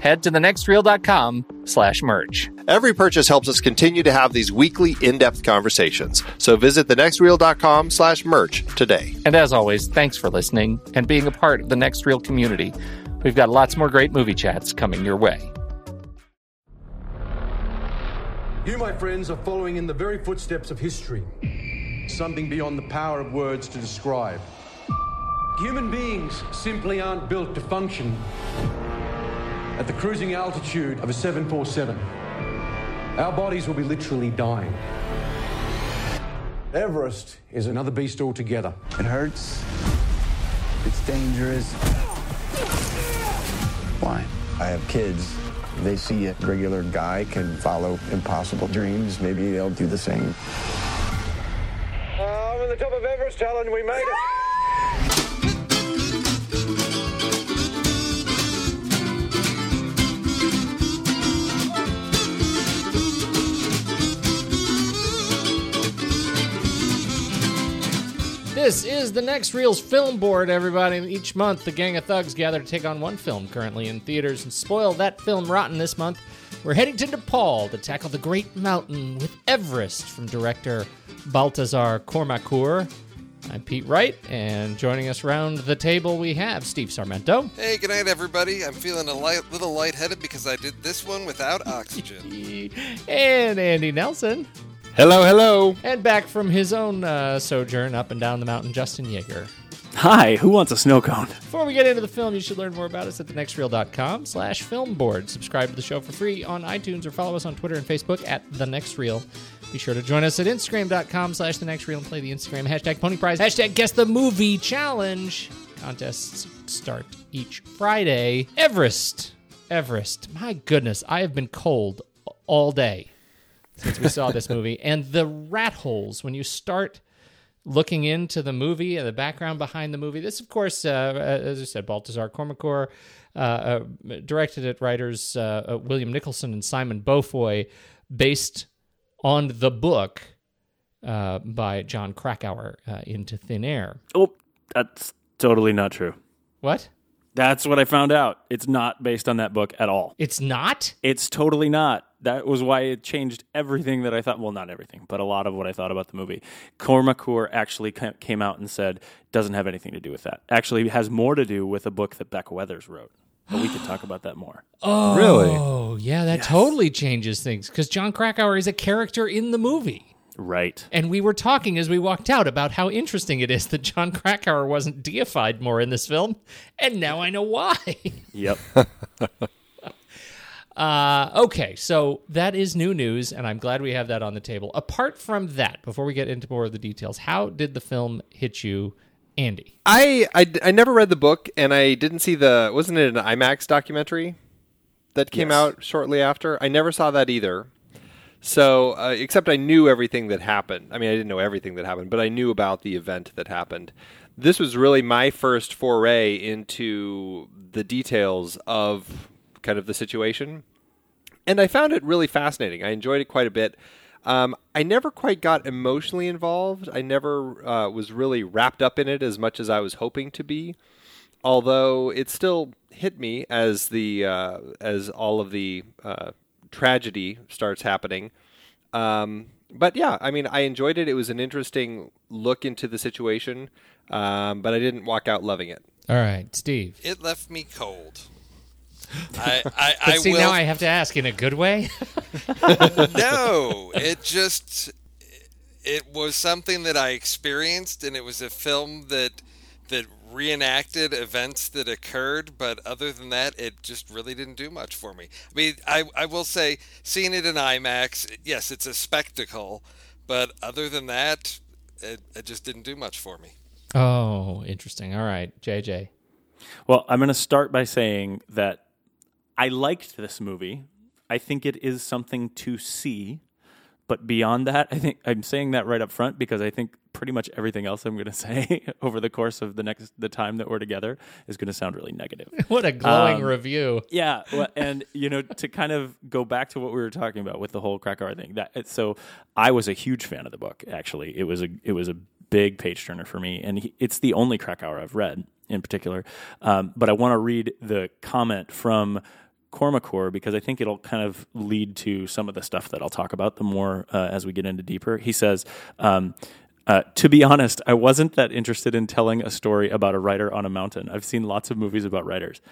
head to thenextreel.com slash merch. Every purchase helps us continue to have these weekly in-depth conversations. So visit thenextreel.com slash merch today. And as always, thanks for listening and being a part of the Next Reel community. We've got lots more great movie chats coming your way. You, my friends, are following in the very footsteps of history. Something beyond the power of words to describe. Human beings simply aren't built to function at the cruising altitude of a 747. Our bodies will be literally dying. Everest is another beast altogether. It hurts. It's dangerous. Why? I have kids. They see a regular guy can follow impossible dreams. Maybe they'll do the same. I'm on the top of Everest, Helen. We made it. This is the next Reels Film Board, everybody. Each month, the gang of thugs gather to take on one film currently in theaters and spoil that film rotten this month. We're heading to Nepal to tackle the Great Mountain with Everest from director Baltasar Kormákur. I'm Pete Wright, and joining us around the table we have Steve Sarmento Hey, good night, everybody. I'm feeling a light, little lightheaded because I did this one without oxygen. and Andy Nelson. Hello, hello. And back from his own uh, sojourn up and down the mountain, Justin Jaeger. Hi, who wants a snow cone? Before we get into the film, you should learn more about us at thenextreel.com slash filmboard. Subscribe to the show for free on iTunes or follow us on Twitter and Facebook at The Next Reel. Be sure to join us at Instagram.com slash The Next Reel and play the Instagram hashtag Pony Prize, hashtag Guess the Movie Challenge. Contests start each Friday. Everest. Everest. My goodness, I have been cold all day since we saw this movie. And the rat holes, when you start looking into the movie and the background behind the movie. This, of course, uh, as I said, Baltasar Kormákur, uh, uh, directed at writers uh, uh, William Nicholson and Simon Beaufoy, based on the book uh, by Jon Krakauer, Into Thin Air. Oh, that's totally not true. What? That's what I found out. It's not based on that book at all. It's not? It's totally not. That was why it changed everything that I thought. Well, not everything, but a lot of what I thought about the movie. Kormákur actually came out and said doesn't have anything to do with that. Actually, has more to do with a book that Beck Weathers wrote. But we could talk about that more. Oh, Really? Oh, yeah, that totally changes things because Jon Krakauer is a character in the movie. Right. And we were talking as we walked out about how interesting it is that Jon Krakauer wasn't deified more in this film, and now I know why. Yep. uh, okay, so that is new news, and I'm glad we have that on the table. Apart from that, before we get into more of the details, how did the film hit you, Andy? I, I, I never read the book, and I didn't see the. Wasn't it an IMAX documentary that came Yes. out shortly after? I never saw that either. So, uh, except I knew everything that happened. I mean, I didn't know everything that happened, but I knew about the event that happened. This was really my first foray into the details of kind of the situation. And I found it really fascinating. I enjoyed it quite a bit. Um, I never quite got emotionally involved. I never uh, was really wrapped up in it as much as I was hoping to be. Although it still hit me as the uh, as all of the uh, tragedy starts happening. Um, but yeah, I mean, I enjoyed it. It was an interesting look into the situation, um, but I didn't walk out loving it. All right, Steve. It left me cold. I, I, But I see, will now I have to ask in a good way. no, it just it was something that I experienced, and it was a film that that reenacted events that occurred. But other than that, it just really didn't do much for me. I mean, I I will say, seeing it in IMAX, yes, it's a spectacle, but other than that, it, it just didn't do much for me. oh, interesting. All right, JJ. Well, I'm going to start by saying that I liked this movie. I think it is something to see. But beyond that, I think I'm saying that right up front because I think pretty much everything else I'm going to say over the course of the next the time that we're together is going to sound really negative. What a glowing Um, review. Yeah, well, and you know, to kind of go back to what we were talking about with the whole Krakauer thing. That so, I was a huge fan of the book. Actually, it was a it was a big page turner for me, and he, it's the only Krakauer I've read in particular. Um, but I want to read the comment from Kormákur because I think it'll kind of lead to some of the stuff that I'll talk about the more uh, as we get into deeper. He says. Um, uh, to be honest, I wasn't that interested in telling a story about a writer on a mountain. I've seen lots of movies about writers.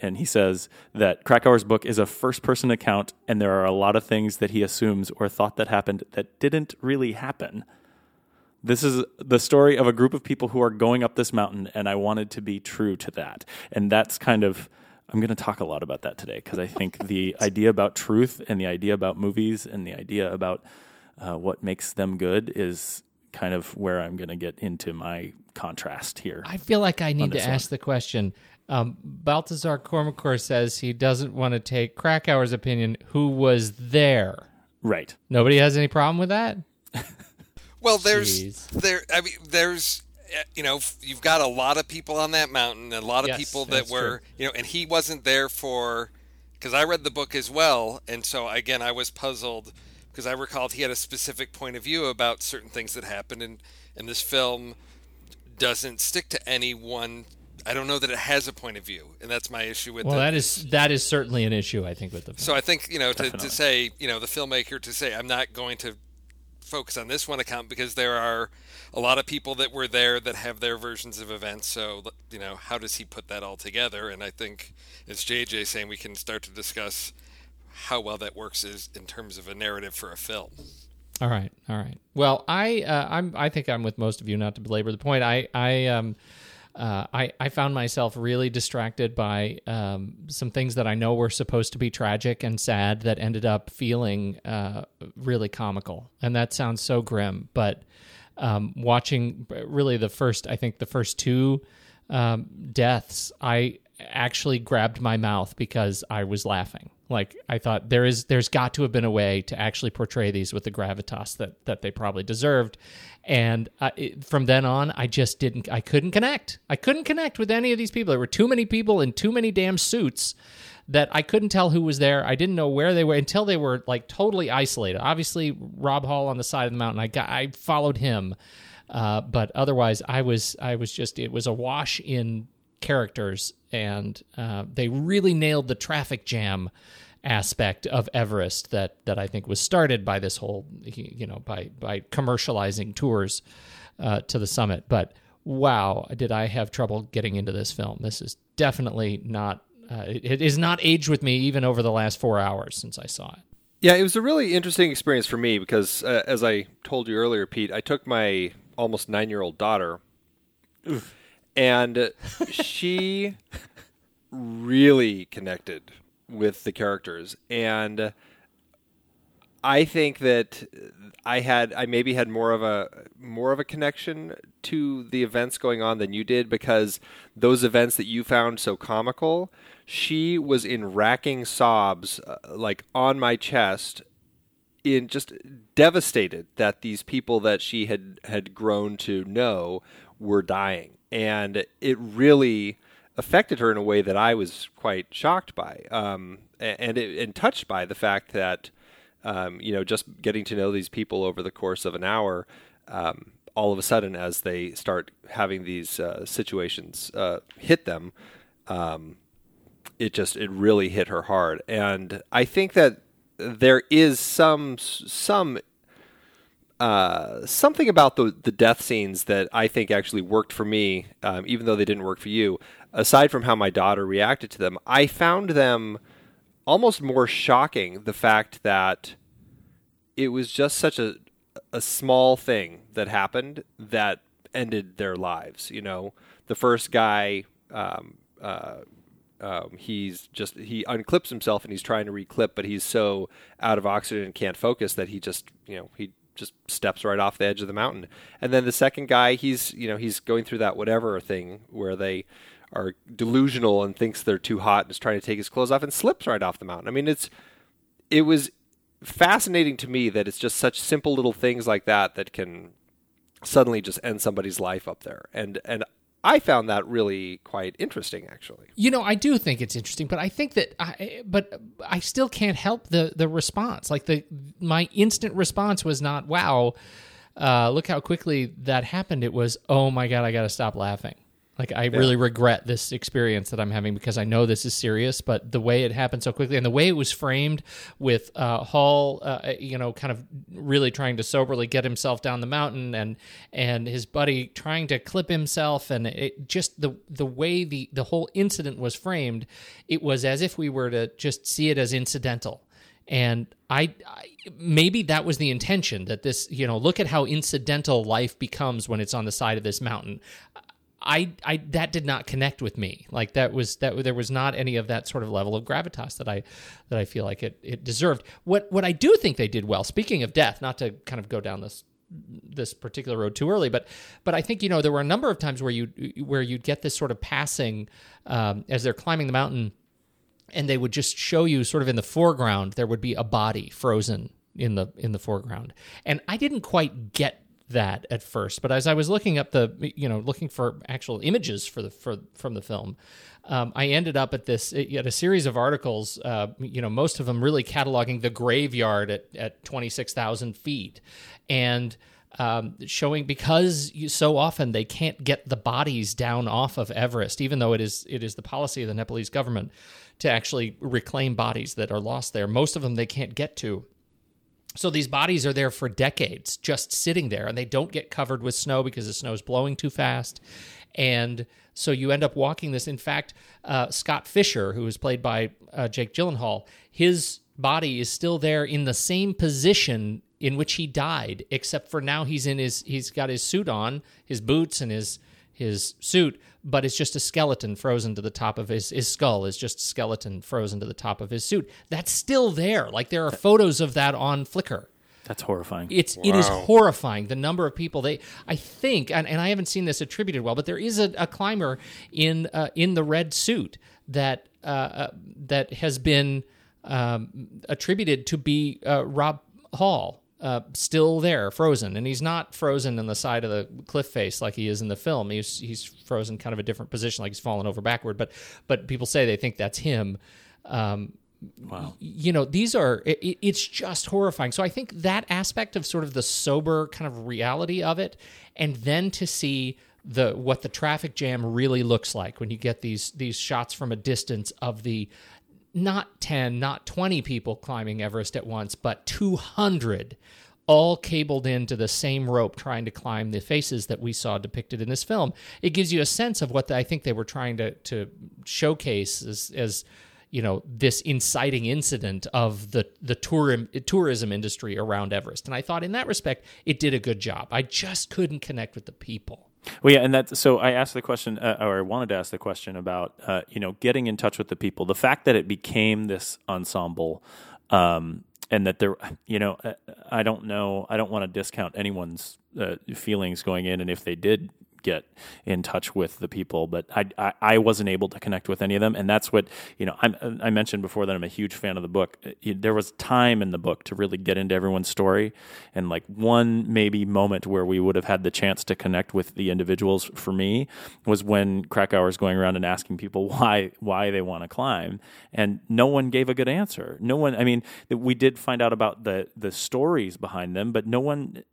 And he says that Krakauer's book is a first person account, and there are a lot of things that he assumes or thought that happened that didn't really happen. This is the story of a group of people who are going up this mountain, and I wanted to be true to that. And that's kind of, I'm going to talk a lot about that today because I think the idea about truth and the idea about movies and the idea about uh, what makes them good is kind of where I'm going to get into my contrast here. I feel like I need to this ask the question. Um, Baltasar Kormákur says he doesn't want to take Krakauer's opinion. Who was there? Right. Nobody has any problem with that. Well, there's Jeez. there. I mean, there's Eh, you know you've got a lot of people on that mountain, a lot of Yes, people that were true. you know, and he wasn't there for because I read the book as well, and so again I was puzzled because I recalled he had a specific point of view about certain things that happened, and and this film doesn't stick to any one. I don't know that it has a point of view, and that's my issue with Well, the, that is that is certainly an issue. I think with the film. so I think you know to, to say you know the filmmaker to say I'm not going to focus on this one account because there are a lot of people that were there that have their versions of events. So you know how does he put that all together? And I think as JJ saying, we can start to discuss how well that works is in terms of a narrative for a film. All right, all right. Well, I uh, I'm I think I'm with most of you. Not to belabor the point, I I um uh, I, I found myself really distracted by um, some things that I know were supposed to be tragic and sad that ended up feeling uh, really comical. And that sounds so grim, but um, watching really the first, I think the first two um, deaths, I actually grabbed my mouth because I was laughing. Like I thought there is there's got to have been a way to actually portray these with the gravitas that that they probably deserved. And uh, it, from then on, I just didn't. I couldn't connect. I couldn't connect with any of these people. There were too many people in too many damn suits that I couldn't tell who was there. I didn't know where they were until they were like totally isolated. Obviously, Rob Hall on the side of the mountain. I got. I followed him. Uh, but otherwise, I was I was just it was a wash in characters, and uh, they really nailed the traffic jam aspect of Everest that that I think was started by this whole you know by by commercializing tours uh, to the summit. But wow, did I have trouble getting into this film? This is definitely not. Uh, it, it is not aged with me even over the last four hours since I saw it. Yeah, it was a really interesting experience for me because, uh, as I told you earlier, Pete, I took my almost nine year old daughter, Oof. and she really connected with the characters, and I think that I had I maybe had more of a more of a connection to the events going on than you did because those events that you found so comical, she was in racking sobs uh, like on my chest in just devastated that these people that she had had grown to know were dying. And it really affected her in a way that I was quite shocked by, um, and and touched by the fact that um, you know just getting to know these people over the course of an hour. Um, all of a sudden, as they start having these uh, situations uh, hit them, um, it just it really hit her hard, and I think that there is some some uh, something about the the death scenes that I think actually worked for me, um, even though they didn't work for you aside from how my daughter reacted to them, I found them almost more shocking. The fact that it was just such a a small thing that happened that ended their lives. You know, the first guy, um, uh, um, he's just he unclips himself and he's trying to reclip, but he's so out of oxygen and can't focus that he just you know he just steps right off the edge of the mountain. And then the second guy, he's you know he's going through that whatever thing where they are delusional and thinks they're too hot and is trying to take his clothes off and slips right off the mountain. I mean, it's it was fascinating to me that it's just such simple little things like that that can suddenly just end somebody's life up there. And and I found that really quite interesting, actually. You know, I do think it's interesting, but I think that, I, but I still can't help the the response. Like the my instant response was not, "Wow, uh, look how quickly that happened." It was, "Oh my god, I got to stop laughing." Like I yeah. really regret this experience that I'm having because I know this is serious, but the way it happened so quickly and the way it was framed with uh, Hall, uh, you know, kind of really trying to soberly get himself down the mountain and and his buddy trying to clip himself and it just the the way the the whole incident was framed, it was as if we were to just see it as incidental. And I, I, maybe that was the intention that this, you know, look at how incidental life becomes when it's on the side of this mountain. I, I that did not connect with me. Like that was that there was not any of that sort of level of gravitas that I that I feel like it it deserved. What what I do think they did well. Speaking of death, not to kind of go down this this particular road too early, but but I think you know there were a number of times where you where you'd get this sort of passing um, as they're climbing the mountain, and they would just show you sort of in the foreground there would be a body frozen in the in the foreground, and I didn't quite get that at first. But as I was looking up the, you know, looking for actual images for the for from the film, um, I ended up at this at a series of articles. Uh, you know, most of them really cataloging the graveyard at at twenty six thousand feet, and. Um, showing because you, so often they can't get the bodies down off of Everest, even though it is it is the policy of the Nepalese government to actually reclaim bodies that are lost there. Most of them they can't get to so these bodies are there for decades, just sitting there, and they don't get covered with snow because the snow is blowing too fast. And so you end up walking this. In fact, uh, Scott Fischer, who was played by uh, Jake Gyllenhaal, his body is still there in the same position in which he died, except for now he's in his he's got his suit on, his boots, and his his suit, but it's just a skeleton frozen to the top of his his skull is just a skeleton frozen to the top of his suit. That's still there. Like there are photos of that on Flickr. That's horrifying. It's it is horrifying the number of people they I think and, and I haven't seen this attributed well, but there is a, a climber in uh, in the red suit that uh, uh, that has been um, attributed to be uh, Rob Hall. Uh, still there, frozen, and he's not frozen in the side of the cliff face like he is in the film. He's he's frozen kind of a different position, like he's fallen over backward. But but people say they think that's him. Um, wow. you know these are it, it's just horrifying so i think that aspect of sort of the sober kind of reality of it and then to see the what the traffic jam really looks like when you get these these shots from a distance of the not 10 not 20 people climbing everest at once but 200 all cabled into the same rope trying to climb the faces that we saw depicted in this film it gives you a sense of what i think they were trying to to showcase as as you know this inciting incident of the the tour, tourism industry around Everest. And I thought in that respect it did a good job. I just couldn't connect with the people. Well, yeah, and that's so. I asked the question, uh, or I wanted to ask the question about, uh, you know, getting in touch with the people. The fact that it became this ensemble, um, and that there, you know, uh, I don't know. I don't want to discount anyone's uh, feelings going in, and if they did get in touch with the people, but I, I, I wasn't able to connect with any of them, and that's what you know. I'm, I mentioned before that I'm a huge fan of the book. Uh, there was time in the book to really get into everyone's story, and like one maybe moment where we would have had the chance to connect with the individuals for me was when Krakauer is going around and asking people why why they want to climb, and no one gave a good answer. No one. I mean, we did find out about the the stories behind them, but no one.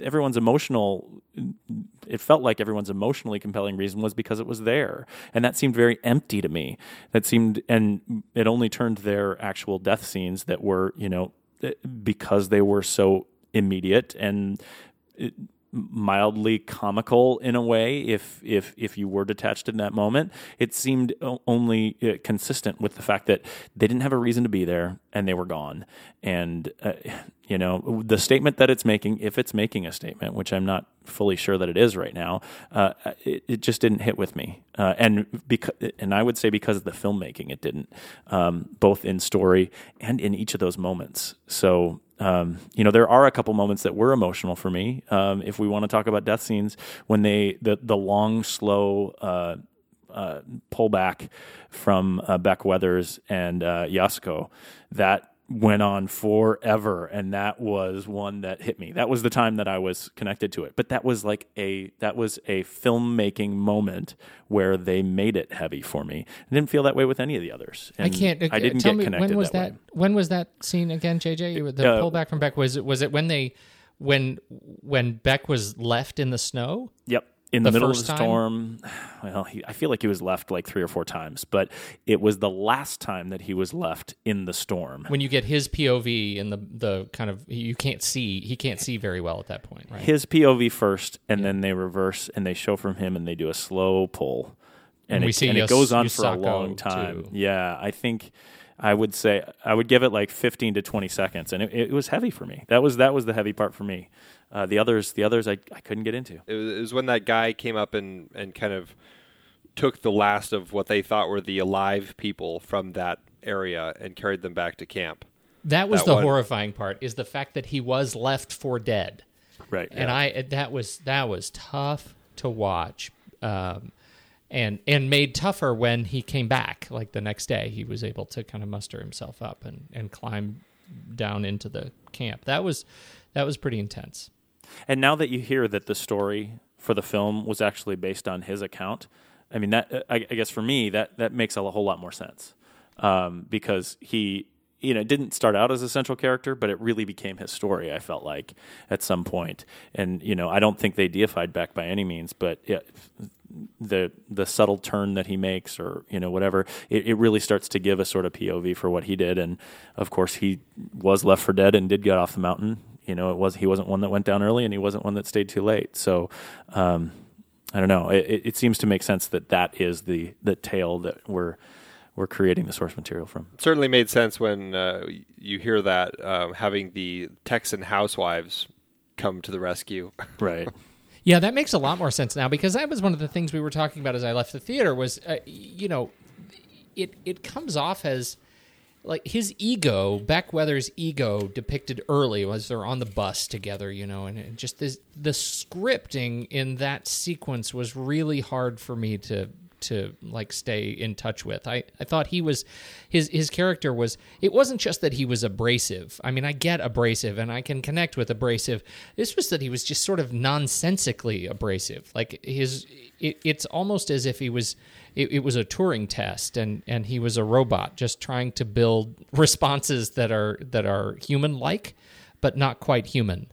Everyone's emotional. It felt like everyone's emotionally compelling reason was because it was there. And that seemed very empty to me. That seemed, and it only turned their actual death scenes that were, you know, because they were so immediate and mildly comical in a way if if if you were detached in that moment it seemed only uh, consistent with the fact that they didn't have a reason to be there and they were gone and uh, you know the statement that it's making if it's making a statement which i'm not fully sure that it is right now uh, it, it, just didn't hit with me uh, and because and i would say because of the filmmaking it didn't um, both in story and in each of those moments so um, you know, there are a couple moments that were emotional for me. Um, if we want to talk about death scenes, when they the the long, slow uh, uh, pullback from uh, Beck Weathers and uh, Yasuko, that went on forever and that was one that hit me. That was the time that i was connected to it. But that was like a that was a filmmaking moment where they made it heavy for me. I didn't feel that way with any of the others and i can't i didn't tell get me connected when was that, that, when was that scene again jj the Uh, pullback from beck. Was it was it when they when when beck was left in the snow? Yep. In the, The middle of the time? storm, well, he, I feel like he was left like three or four times, but it was the last time that he was left in the storm. when you get his pov and the the kind of you can't see he can't see very well at that point right His POV first, and then they reverse and they show from him, and they do a slow pull, and, And it, and it goes on for a long time. too. Yeah, I think I would say I would give it like fifteen to twenty seconds, and it, it was heavy for me. That was that was the heavy part for me. Uh, the others, the others, I, I couldn't get into. It was, it was when that guy came up and, and kind of took the last of what they thought were the alive people from that area and carried them back to camp. that was that the one- horrifying part is the fact that he was left for dead Right, and I that was that was tough to watch, um, and and made tougher when he came back. Like the next day, he was able to kind of muster himself up and and climb down into the camp. That was that was pretty intense. And now that you hear that the story for the film was actually based on his account, I mean that I, I guess for me that that makes a whole lot more sense um, because he you know didn't start out as a central character, but it really became his story. I felt like at some point, and you know I don't think they deified Beck by any means, but yeah, the the subtle turn that he makes or you know whatever it, it really starts to give a sort of POV for what he did. And of course he was left for dead and did get off the mountain. You know it was he wasn't one that went down early and he wasn't one that stayed too late. So um, I don't know. It, it seems to make sense that that is the the tale that we're we're creating the source material from. Certainly made sense when uh, you hear that um, having the Texan housewives come to the rescue. right Yeah, that makes a lot more sense now because that was one of the things we were talking about as I left the theater was, uh, you know, it it comes off as like his ego, Beck Weathers' ego, depicted early was they're on the bus together, you know, and just this the scripting in that sequence was really hard for me to to like stay in touch with. I, I thought he was his his character was it wasn't just that he was abrasive. I mean, I get abrasive and I can connect with abrasive. This was that he was just sort of nonsensically abrasive. Like his it, it's almost as if he was it, it was a Turing test and and he was a robot just trying to build responses that are that are human like but not quite human.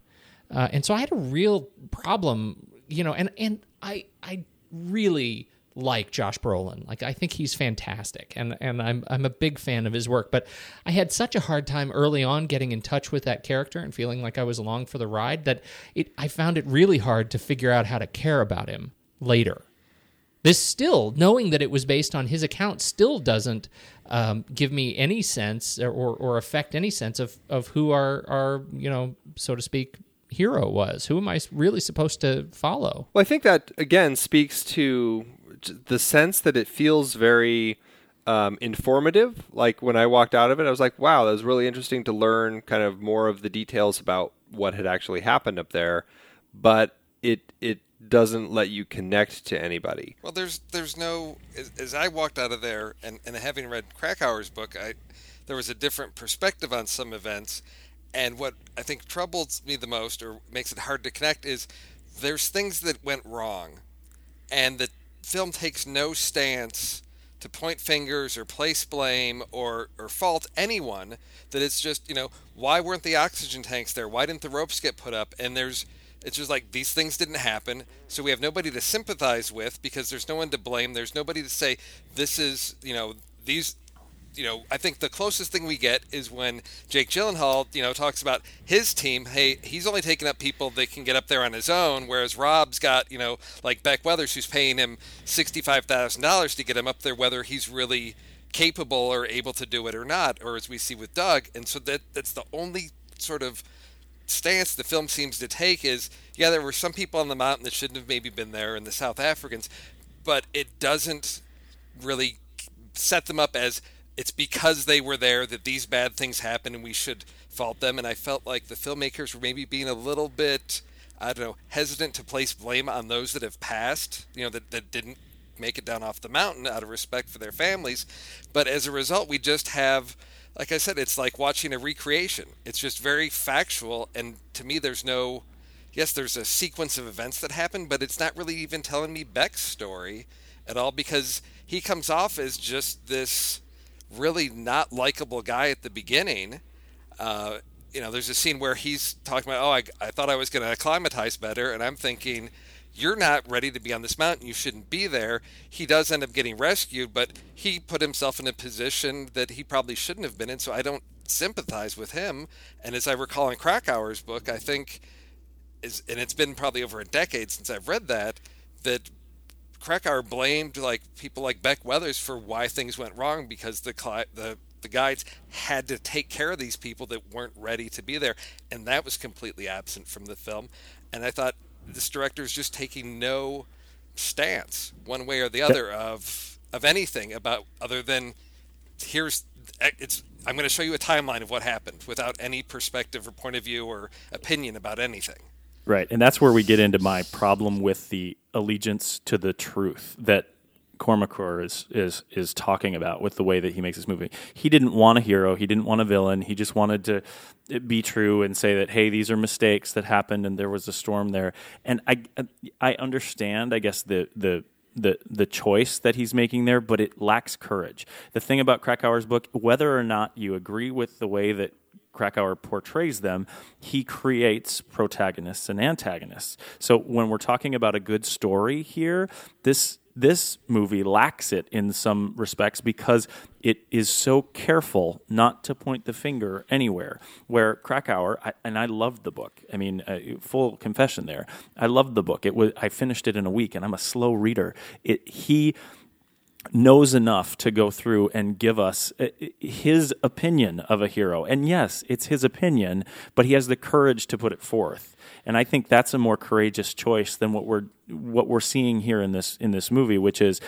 Uh, and so I had a real problem, you know, and and I I really like Josh Brolin. Like I think he's fantastic and and I'm I'm a big fan of his work, but I had such a hard time early on getting in touch with that character and feeling like I was along for the ride that it I found it really hard to figure out how to care about him later. This still, knowing that it was based on his account, still doesn't um, give me any sense or, or, or affect any sense of, of who our, our, you know, so to speak, hero was. Who am I really supposed to follow? Well, I think that again speaks to the sense that it feels very um, informative. Like when I walked out of it, I was like, "Wow, that was really interesting to learn kind of more of the details about what had actually happened up there." But it it doesn't let you connect to anybody. Well, there's there's no as, as I walked out of there and, and having read Krakauer's book, I there was a different perspective on some events, and what I think troubles me the most or makes it hard to connect is there's things that went wrong, and the film takes no stance to point fingers or place blame or, or fault anyone. That it's just, you know, why weren't the oxygen tanks there? Why didn't the ropes get put up? And there's, it's just like these things didn't happen. So we have nobody to sympathize with because there's no one to blame. There's nobody to say, this is, you know, these, you know, I think the closest thing we get is when Jake Gyllenhaal, you know, talks about his team. Hey, he's only taking up people that can get up there on his own, whereas Rob's got, you know, like Beck Weathers, who's paying him sixty-five thousand dollars to get him up there, whether he's really capable or able to do it or not, or as we see with Doug. And so that that's the only sort of stance the film seems to take is, yeah, there were some people on the mountain that shouldn't have maybe been there, and the South Africans, but it doesn't really set them up as it's because they were there that these bad things happen and we should fault them. And I felt like the filmmakers were maybe being a little bit, I don't know, hesitant to place blame on those that have passed, you know, that, that didn't make it down off the mountain out of respect for their families. But as a result, we just have, like I said, it's like watching a recreation. It's just very factual. And to me, there's no, yes, there's a sequence of events that happen, but it's not really even telling me Beck's story at all because he comes off as just this really not likable guy at the beginning. Uh, you know, there's a scene where he's talking about, oh, I, I thought I was going to acclimatize better. And I'm thinking, you're not ready to be on this mountain. You shouldn't be there. He does end up getting rescued, but he put himself in a position that he probably shouldn't have been in. So I don't sympathize with him. And as I recall in Krakauer's book, I think, is, and it's been probably over a decade since I've read that, that Krakauer blamed like people like Beck Weathers for why things went wrong because the the the guides had to take care of these people that weren't ready to be there, and that was completely absent from the film. And I thought this director is just taking no stance one way or the other of of anything about other than here's eh, it's I'm going to show you a timeline of what happened without any perspective or point of view or opinion about anything. Right, and that's where we get into my problem with the allegiance to the truth that Kormákur is is is talking about with the way that he makes this movie. He didn't want a hero. He didn't want a villain. He just wanted to be true and say that hey, these are mistakes that happened and there was a storm there. And I I understand, I guess the the the the choice that he's making there, but it lacks courage. The thing about Krakauer's book, whether or not you agree with the way that Krakauer portrays them, he creates protagonists and antagonists. So when we're talking about a good story here, this this movie lacks it in some respects because it is so careful not to point the finger anywhere. Where Krakauer, I, and I loved the book. I mean, uh, full confession there. I loved the book. It was I finished it in a week, and I'm a slow reader. It he knows enough to go through and give us uh, his opinion of a hero. And yes, it's his opinion, but he has the courage to put it forth. And I think that's a more courageous choice than what we're what we're seeing here in this in this movie, which is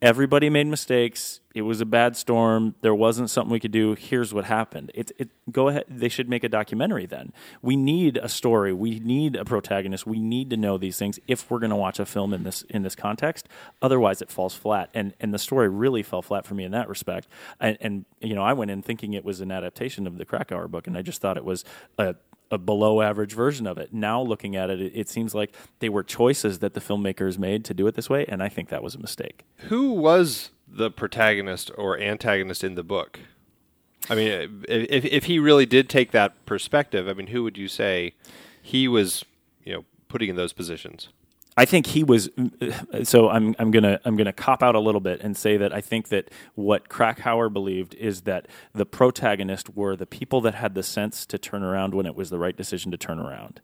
everybody made mistakes. It was a bad storm. There wasn't something we could do. Here's what happened. It, it go ahead. They should make a documentary. Then we need a story. We need a protagonist. We need to know these things if we're going to watch a film in this in this context. Otherwise, it falls flat. And and the story really fell flat for me in that respect. And, and you know, I went in thinking it was an adaptation of the Krakauer book, and I just thought it was a a below average version of it. Now looking at it, it, it, seems like they were choices that the filmmakers made to do it this way, and I think that was a mistake. Who was the protagonist or antagonist in the book? I mean, if if he really did take that perspective, I mean, who would you say he was, you know, putting in those positions? I think he was. So I'm I'm gonna I'm gonna cop out a little bit and say that I think that what Krakauer believed is that the protagonist were the people that had the sense to turn around when it was the right decision to turn around,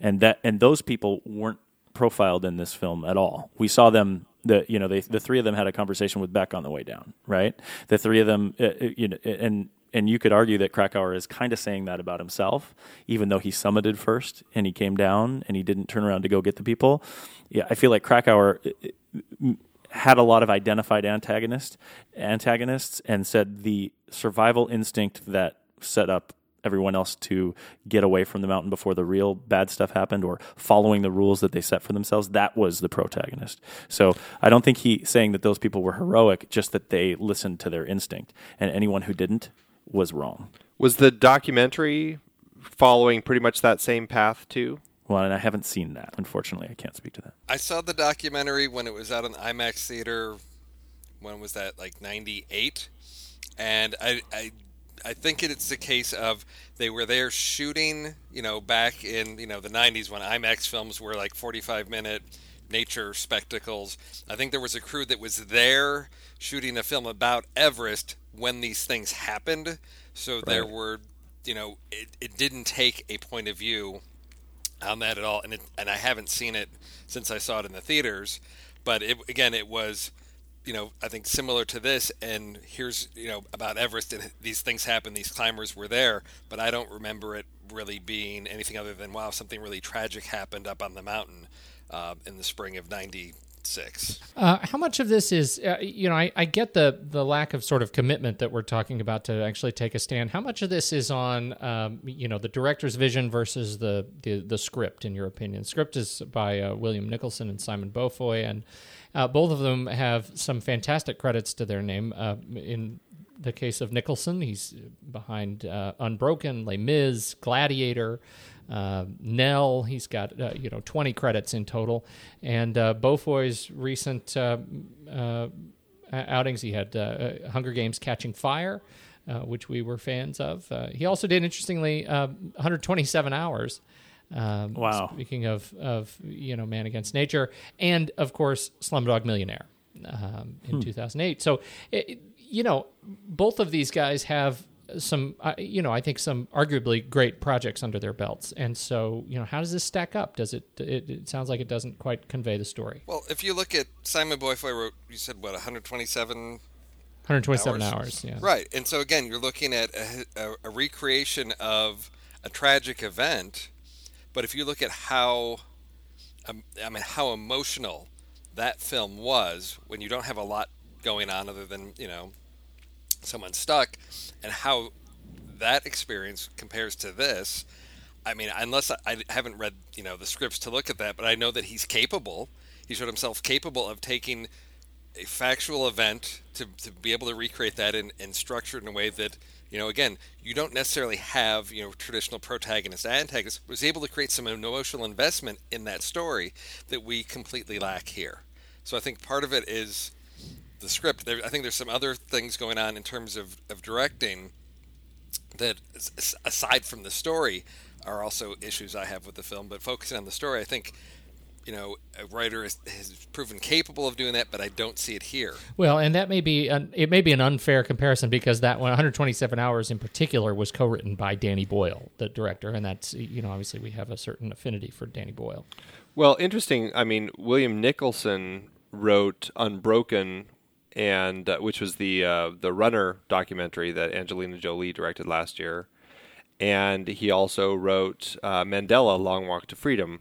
and that and those people weren't profiled in this film at all. We saw them. The you know they, the three of them had a conversation with Beck on the way down, right? The three of them, uh, uh you know, and and you could argue that Krakauer is kind of saying that about himself, even though he summited first and he came down and he didn't turn around to go get the people. Yeah, I feel like Krakauer uh, had a lot of identified antagonists, antagonists, and said the survival instinct that set up everyone else to get away from the mountain before the real bad stuff happened or following the rules that they set for themselves that was the protagonist so i don't think he saying that those people were heroic just that they listened to their instinct and anyone who didn't was wrong. Was the documentary following pretty much that same path too? Well, and I haven't seen that. Unfortunately, I can't speak to that. I saw the documentary when it was out on the IMAX theater. When was that? Like '98, and I, I, I think it's the case of they were there shooting. You know, back in you know the '90s when IMAX films were like 45 minute nature spectacles. I think there was a crew that was there shooting a film about Everest when these things happened. So right. there were, you know, it, it didn't take a point of view on that at all. And it, and I haven't seen it since I saw it in the theaters. But it, again, it was, you know, I think similar to this. And here's, you know, about Everest and these things happened. These climbers were there, but I don't remember it really being anything other than wow, something really tragic happened up on the mountain uh, in the spring of '90 six. Uh, how much of this is, uh, you know, I, I, get the the lack of sort of commitment that we're talking about to actually take a stand. How much of this is on, um, you know, the director's vision versus the, the, the script, in your opinion? Script is by uh, William Nicholson and Simon Beaufoy, and uh, both of them have some fantastic credits to their name. Uh, in the case of Nicholson, he's behind uh, Unbroken, Les Mis, Gladiator. Uh, Nell, he's got uh, you know 20 credits in total, and uh, Beaufoy's recent uh, uh, outings, he had uh, Hunger Games: Catching Fire, which we were fans of. he also did, interestingly, 127 Hours. Um, wow! Speaking of of you know Man Against Nature, and of course Slumdog Millionaire um, in hmm. 2008. So. It, you know, both of these guys have some, uh, you know, I think some arguably great projects under their belts. And so, you know, how does this stack up? Does it, it, it sounds like it doesn't quite convey the story. Well, if you look at Simon Beaufoy wrote, you said, what, 127 127 hours. hours. yeah. Right. And so, again, you're looking at a, a, a, recreation of a tragic event. But if you look at how, um, I mean, how emotional that film was when you don't have a lot going on other than, you know, someone stuck and how that experience compares to this. I mean, unless I, I haven't read, you know, the scripts to look at that, but I know that he's capable. He showed himself capable of taking a factual event to, to be able to recreate that and, and structure it in a way that, you know, again, you don't necessarily have, you know, traditional protagonist antagonist, was able to create some emotional investment in that story that we completely lack here. So I think part of it is the script. There, I think there's some other things going on in terms of, of directing that, aside from the story, are also issues I have with the film. But focusing on the story, I think you know a writer has, has, proven capable of doing that, but I don't see it here. Well, and that may be an, it may be an unfair comparison because that one, 127 hours in particular was co-written by Danny Boyle, the director, and that's you know obviously we have a certain affinity for Danny Boyle. Well, interesting. I mean, William Nicholson wrote Unbroken and uh, which was the uh, the Runner documentary that Angelina Jolie directed last year, and he also wrote uh, Mandela: Long Walk to Freedom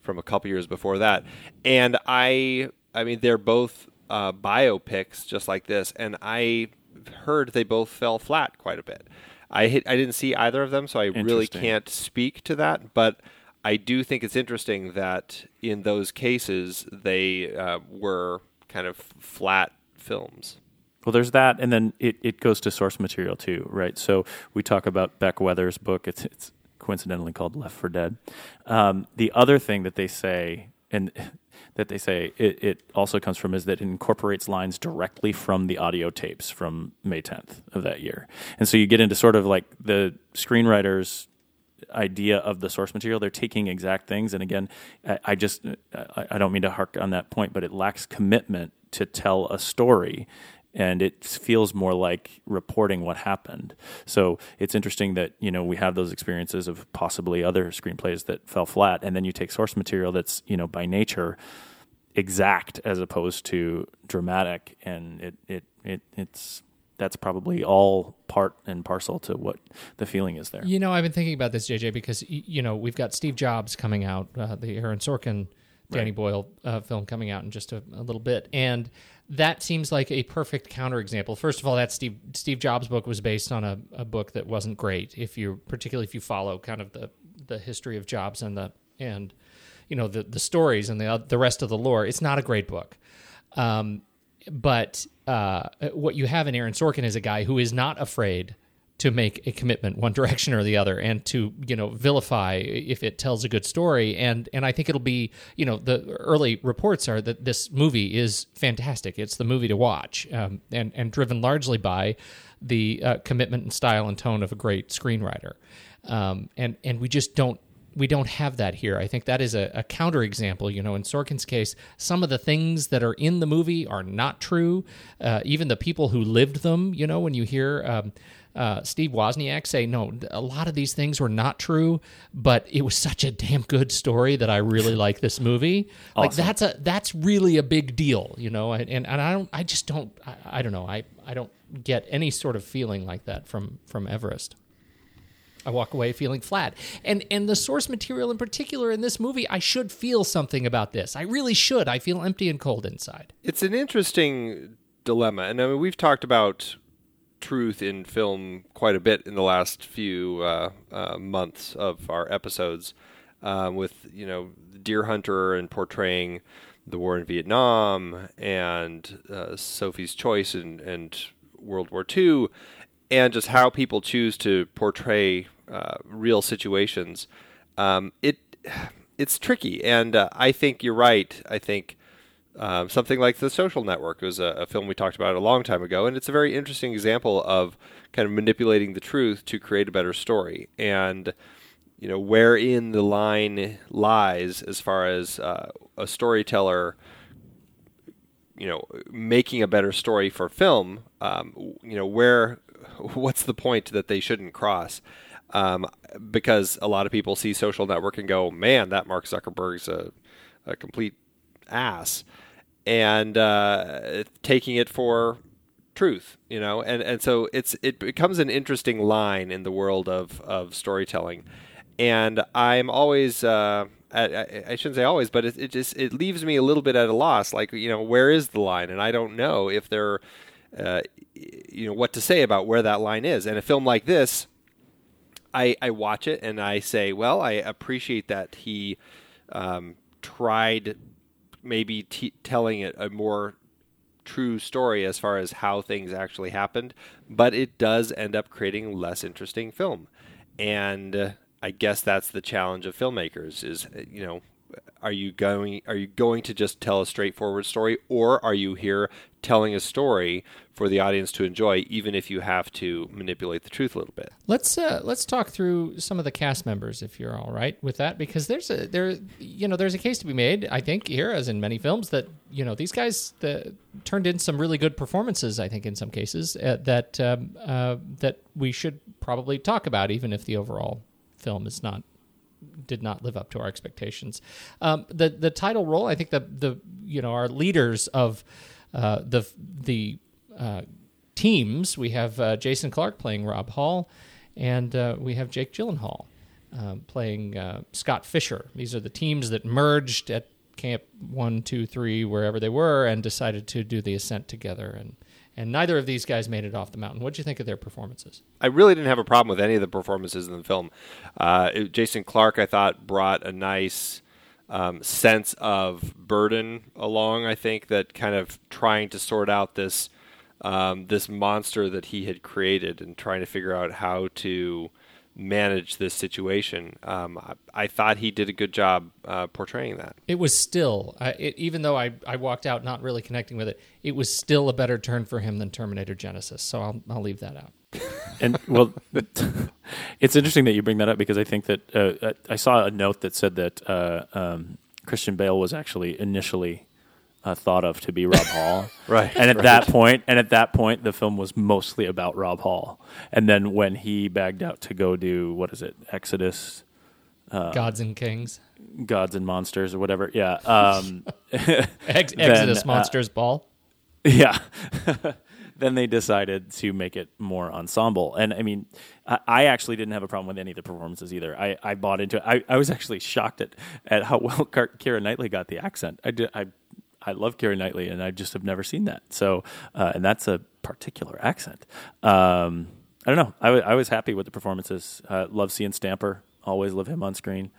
from a couple years before that. And I, I mean, they're both uh, biopics just like this, and I heard they both fell flat quite a bit. I hit, I didn't see either of them, so I really can't speak to that, but. I do think it's interesting that in those cases they uh, were kind of flat films. Well, there's that, and then it, it goes to source material too, right? So we talk about Beck Weathers' book. It's it's coincidentally called Left for Dead. Um, the other thing that they say, and that they say it, it also comes from, is that it incorporates lines directly from the audio tapes from May 10th of that year, and so you get into sort of like the screenwriters idea of the source material. They're taking exact things, and again, I, I just I, I don't mean to hark on that point, but it lacks commitment to tell a story. And it feels more like reporting what happened. So it's interesting that you know we have those experiences of possibly other screenplays that fell flat, and then you take source material that's you know by nature exact as opposed to dramatic, and it it, it it's that's probably all part and parcel to what the feeling is there. You know, I've been thinking about this, JJ, because you know we've got Steve Jobs coming out, uh, the Aaron Sorkin, Danny Boyle uh, film coming out in just a, a little bit, and that seems like a perfect counterexample. First of all, that Steve Steve Jobs book was based on a, a book that wasn't great. If you particularly if you follow kind of the the history of Jobs and the and you know the the stories and the the rest of the lore, it's not a great book. Um, but uh, what you have in Aaron Sorkin is a guy who is not afraid to make a commitment one direction or the other and to you know vilify if it tells a good story. And and I think it'll be you know the early reports are that this movie is fantastic. It's the movie to watch um, and and driven largely by the uh, commitment and style and tone of a great screenwriter. Um, and and we just don't we don't have that here. I think that is a, a counterexample. You know, in Sorkin's case, some of the things that are in the movie are not true. Uh, even the people who lived them, you know, when you hear um, uh, Steve Wozniak say, no, a lot of these things were not true, but it was such a damn good story that I really like this movie. Like that's a that's really a big deal, you know. And and, and I don't, I just don't, I, I don't know, I I don't get any sort of feeling like that from from Everest. I walk away feeling flat. And and the source material in particular in this movie, I should feel something about this. I really should. I feel empty and cold inside. It's an interesting dilemma, and I mean we've talked about truth in film quite a bit in the last few uh, uh, months of our episodes, um, with you know Deer Hunter and portraying the war in Vietnam and uh, Sophie's Choice and, and World War II, and just how people choose to portray uh, real situations. Um, it it's tricky, and uh, I think you're right. I think um, something like The Social Network was a, a film we talked about a long time ago, and it's a very interesting example of kind of manipulating the truth to create a better story. And you know wherein the line lies as far as uh, a storyteller you know making a better story for film um, you know where what's the point that they shouldn't cross um, because a lot of people see social network and go man that mark zuckerberg's a, a complete ass and uh, taking it for truth you know and and so it's it becomes an interesting line in the world of of storytelling and i'm always uh, I, I shouldn't say always, but it, it just it leaves me a little bit at a loss. Like you know, where is the line? And I don't know if there, uh, you know, what to say about where that line is. And a film like this, I I watch it and I say, well, I appreciate that he um, tried maybe t- telling it a more true story as far as how things actually happened, but it does end up creating less interesting film. And uh, I guess that's the challenge of filmmakers is uh, you know are you going are you going to just tell a straightforward story or are you here telling a story for the audience to enjoy even if you have to manipulate the truth a little bit Let's uh, let's talk through some of the cast members, if you're all right with that, because there's a there you know there's a case to be made. I think here, as in many films, that you know these guys the, turned in some really good performances. I think in some cases uh, that um, uh, that we should probably talk about, even if the overall film is not did not live up to our expectations. Um, the the title role, I think the the you know our leaders of Uh, the the uh, teams we have uh, Jason Clarke playing Rob Hall, and uh, we have Jake Gyllenhaal um, playing uh, Scott Fischer. These are the teams that merged at Camp One, Two, Three, wherever they were, and decided to do the ascent together. And and neither of these guys made it off the mountain. What do you think of their performances? I really didn't have a problem with any of the performances in the film. Uh, it- Jason Clarke, I thought, brought a nice um, sense of burden along. I think that kind of trying to sort out this um, this monster that he had created and trying to figure out how to manage this situation. Um, I, I thought he did a good job uh, portraying that. It was still, uh, it, even though I, I walked out not really connecting with it, it was still a better turn for him than Terminator Genisys. So I'll, I'll leave that out. And well, it's interesting that you bring that up because I think that uh, I saw a note that said that uh, um, Christian Bale was actually initially uh, thought of to be Rob Hall, Right, And at right. that point, and at that point, the film was mostly about Rob Hall. And then when he bagged out to go do what is it, Exodus, Gods and Kings, Gods and Monsters, or whatever, yeah, um, Ex- Then, Exodus uh, Monsters Ball. Yeah. Then they decided to make it more ensemble. And I mean, I, I actually didn't have a problem with any of the performances either. I, I bought into it. I, I was actually shocked at, at how well Keira Knightley got the accent. I, did, I, I love Keira Knightley, and I just have never seen that. So, uh, and that's a particular accent. Um, I don't know. I, I was happy with the performances. Uh, love seeing Stamper. Always love him on screen.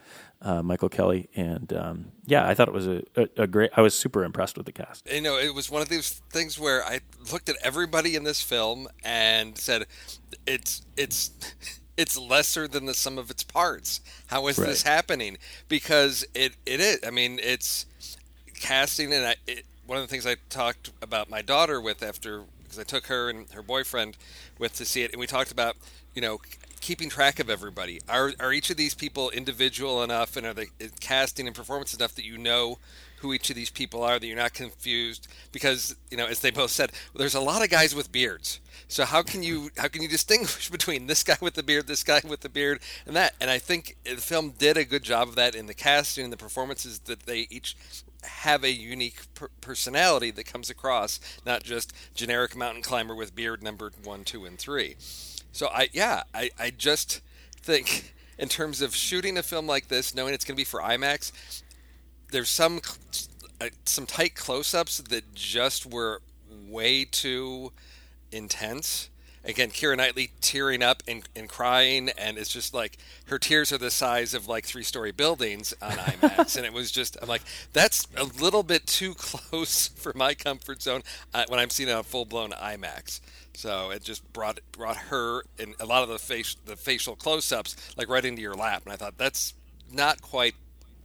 Uh, Michael Kelly, and um, yeah, I thought it was a, a, a great. I was super impressed with the cast. you know, it was one of those things where I looked at everybody in this film and said, "It's it's it's lesser than the sum of its parts. How is this happening? Because it it is. I mean, it's casting, and I, it, one of the things I talked about my daughter with after because I took her and her boyfriend with to see it, and we talked about you know keeping track of everybody. Are are each of these people individual enough, and are they uh, casting and performance enough that you know who each of these people are, that you're not confused? Because you know, as they both said, there's a lot of guys with beards. So how can you how can you distinguish between this guy with the beard, this guy with the beard, and that? And I think the film did a good job of that in the casting and the performances that they each have a unique per- personality that comes across, not just generic mountain climber with beard number one, two, and three. So I yeah, I, I just think in terms of shooting a film like this, knowing it's going to be for IMAX, there's some uh, some tight close-ups that just were way too intense. Again, Keira Knightley tearing up and, and crying, and it's just like her tears are the size of like three-story buildings on IMAX, and it was just I'm like that's a little bit too close for my comfort zone uh, when I'm seeing on full-blown IMAX. So it just brought brought her and a lot of the face the facial close-ups like right into your lap, and I thought that's not quite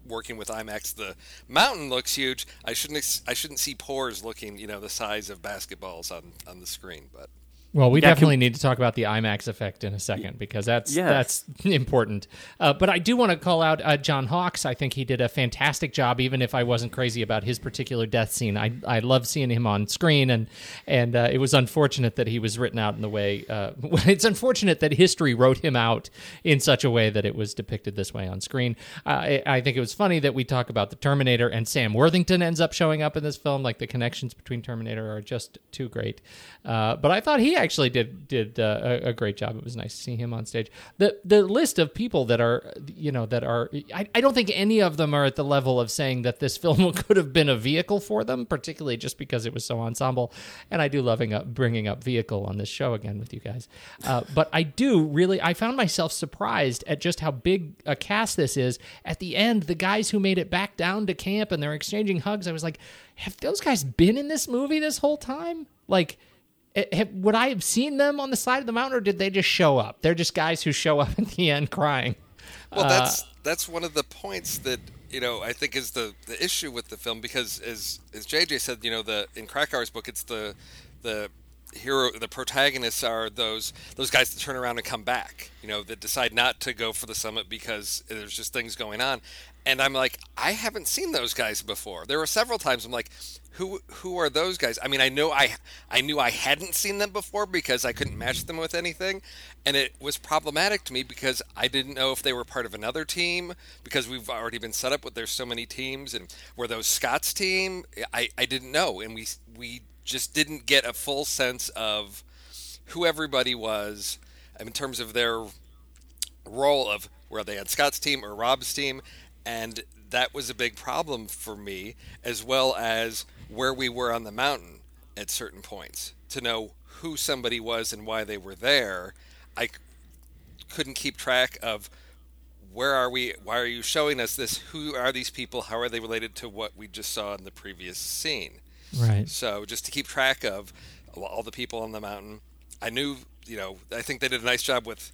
working with IMAX. The mountain looks huge. I shouldn't I shouldn't see pores looking you know the size of basketballs on on the screen, but. Well, we Yeah, definitely can- need to talk about the IMAX effect in a second because that's Yeah. that's important. Uh, but I do want to call out uh, John Hawkes. I think he did a fantastic job, even if I wasn't crazy about his particular death scene. I I love seeing him on screen, and and uh, it was unfortunate that he was written out in the way. Uh, it's unfortunate that history wrote him out in such a way that it was depicted this way on screen. Uh, I, I think it was funny that we talk about the Terminator and Sam Worthington ends up showing up in this film. Like the connections between Terminator are just too great. Uh, but I thought he actually did did uh, a, a great job. It was nice to see him on stage. the The list of people that are you know that are I, I don't think any of them are at the level of saying that this film could have been a vehicle for them, particularly just because it was so ensemble. And I do loving up bringing up vehicle on this show again with you guys. Uh, but I do really I found myself surprised at just how big a cast this is. At the end, the guys who made it back down to camp and they're exchanging hugs. I was like, have those guys been in this movie this whole time? Like. Eh, have, would I have seen them on the side of the mountain, or did they just show up? They're just guys who show up at the end crying. Well, that's that's one of the points that you know I think is the the issue with the film because as as JJ said, you know, the in Krakauer's book, it's the the hero the protagonists are those those guys that turn around and come back you know that decide not to go for the summit because there's just things going on and i'm like i haven't seen those guys before. There were several times i'm like who who are those guys? I mean i know i i knew i hadn't seen them before because i couldn't match them with anything. And it was problematic to me because i didn't know if they were part of another team because we've already been set up with there's so many teams and were those scott's team. I i didn't know. And we we just didn't get a full sense of who everybody was in terms of their role of where they had Scott's team or Rob's team, and that was a big problem for me, as well as where we were on the mountain at certain points to know who somebody was and why they were there. I c- couldn't keep track of where are we? Why are you showing us this? Who are these people? How are they related to what we just saw in the previous scene? Right. So just to keep track of all the people on the mountain, I knew, you know, I think they did a nice job with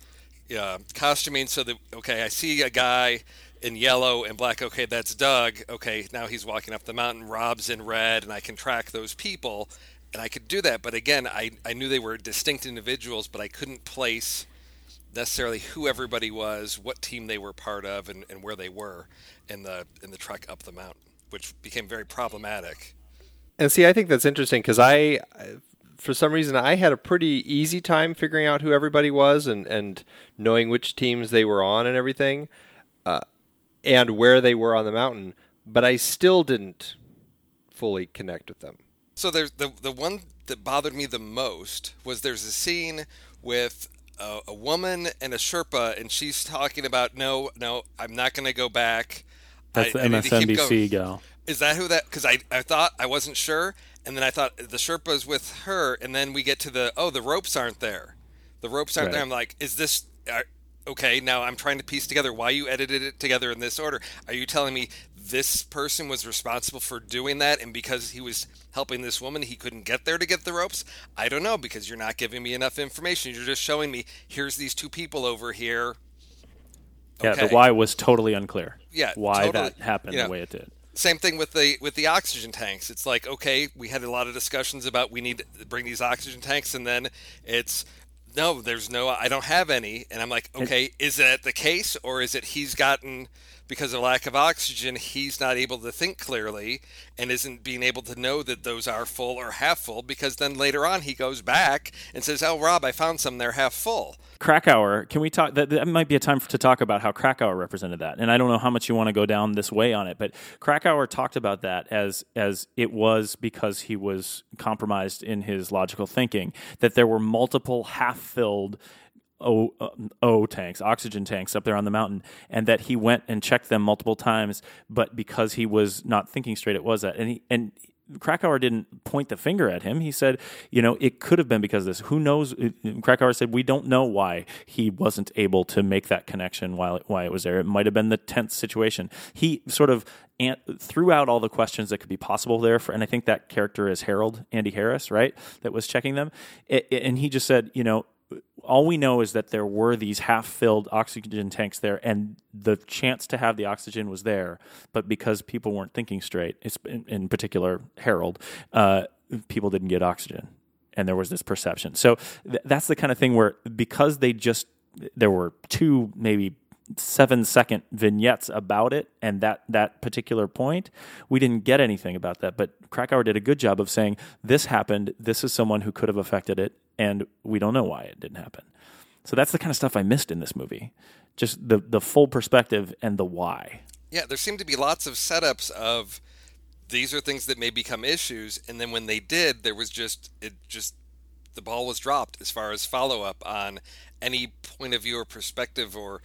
uh, costuming. So that okay, I see a guy in yellow and black. Okay, that's Doug. Okay, now he's walking up the mountain. Rob's in red, and I can track those people, and I could do that. But again, I I knew they were distinct individuals, but I couldn't place necessarily who everybody was, what team they were part of, and, and where they were in the in the trek up the mountain, which became very problematic. And see, I think that's interesting because I, for some reason, I had a pretty easy time figuring out who everybody was and, and knowing which teams they were on and everything, uh, and where they were on the mountain. But I still didn't fully connect with them. So there's the the one that bothered me the most was there's a scene with a, a woman and a Sherpa, and she's talking about no, no, I'm not going to go back. That's I- the I need to keep MSNBC going." gal. Is that who that? Because I, I thought I wasn't sure, and then I thought the Sherpa's with her, and then we get to the oh the ropes aren't there, the ropes aren't there. I'm like, is this are, okay? Now I'm trying to piece together why you edited it together in this order. Are you telling me this person was responsible for doing that, and because he was helping this woman, he couldn't get there to get the ropes? I don't know because you're not giving me enough information. You're just showing me here's these two people over here. Yeah, the why was totally unclear. Yeah, why totally. that happened You know, the way it did. same thing with the with the oxygen tanks it's like okay we had a lot of discussions about we need to bring these oxygen tanks and then it's no there's no i don't have any. And i'm like okay is that the case or is it he's gotten because of lack of oxygen he's not able to think clearly and isn't being able to know that those are full or half full because then later on he goes back and says oh rob i found some they're half full Krakauer, can we talk? That, that might be a time to talk about how Krakauer represented that. And I don't know how much you want to go down this way on it, but Krakauer talked about that as as it was because he was compromised in his logical thinking that there were multiple half-filled O, uh, o tanks, oxygen tanks up there on the mountain, and that he went and checked them multiple times, but because he was not thinking straight, it was that. And he and Krakauer didn't point the finger at him. He said, you know, it could have been because of this. Who knows? Krakauer said, we don't know why he wasn't able to make that connection while it, why it was there. It might have been the tense situation. He sort of an- threw out all the questions that could be possible there. For, and I think that character is Harold, Andy Harris, right? That was checking them. It- it- and he just said, you know, all we know is that there were these half-filled oxygen tanks there, and the chance to have the oxygen was there. But because people weren't thinking straight, in, in particular Harold, uh, people didn't get oxygen, and there was this perception. So th- that's the kind of thing where because they just there were two maybe seven second vignettes about it and that that particular point we didn't get anything about that but krakauer did a good job of saying this happened this is someone who could have affected it and we don't know why it didn't happen. So that's the kind of stuff i missed in this movie. Just the the full perspective and the why. Yeah, there seemed to be lots of setups of these are things that may become issues, and then when they did, there was just it just the ball was dropped as far as follow up on any point of view or perspective or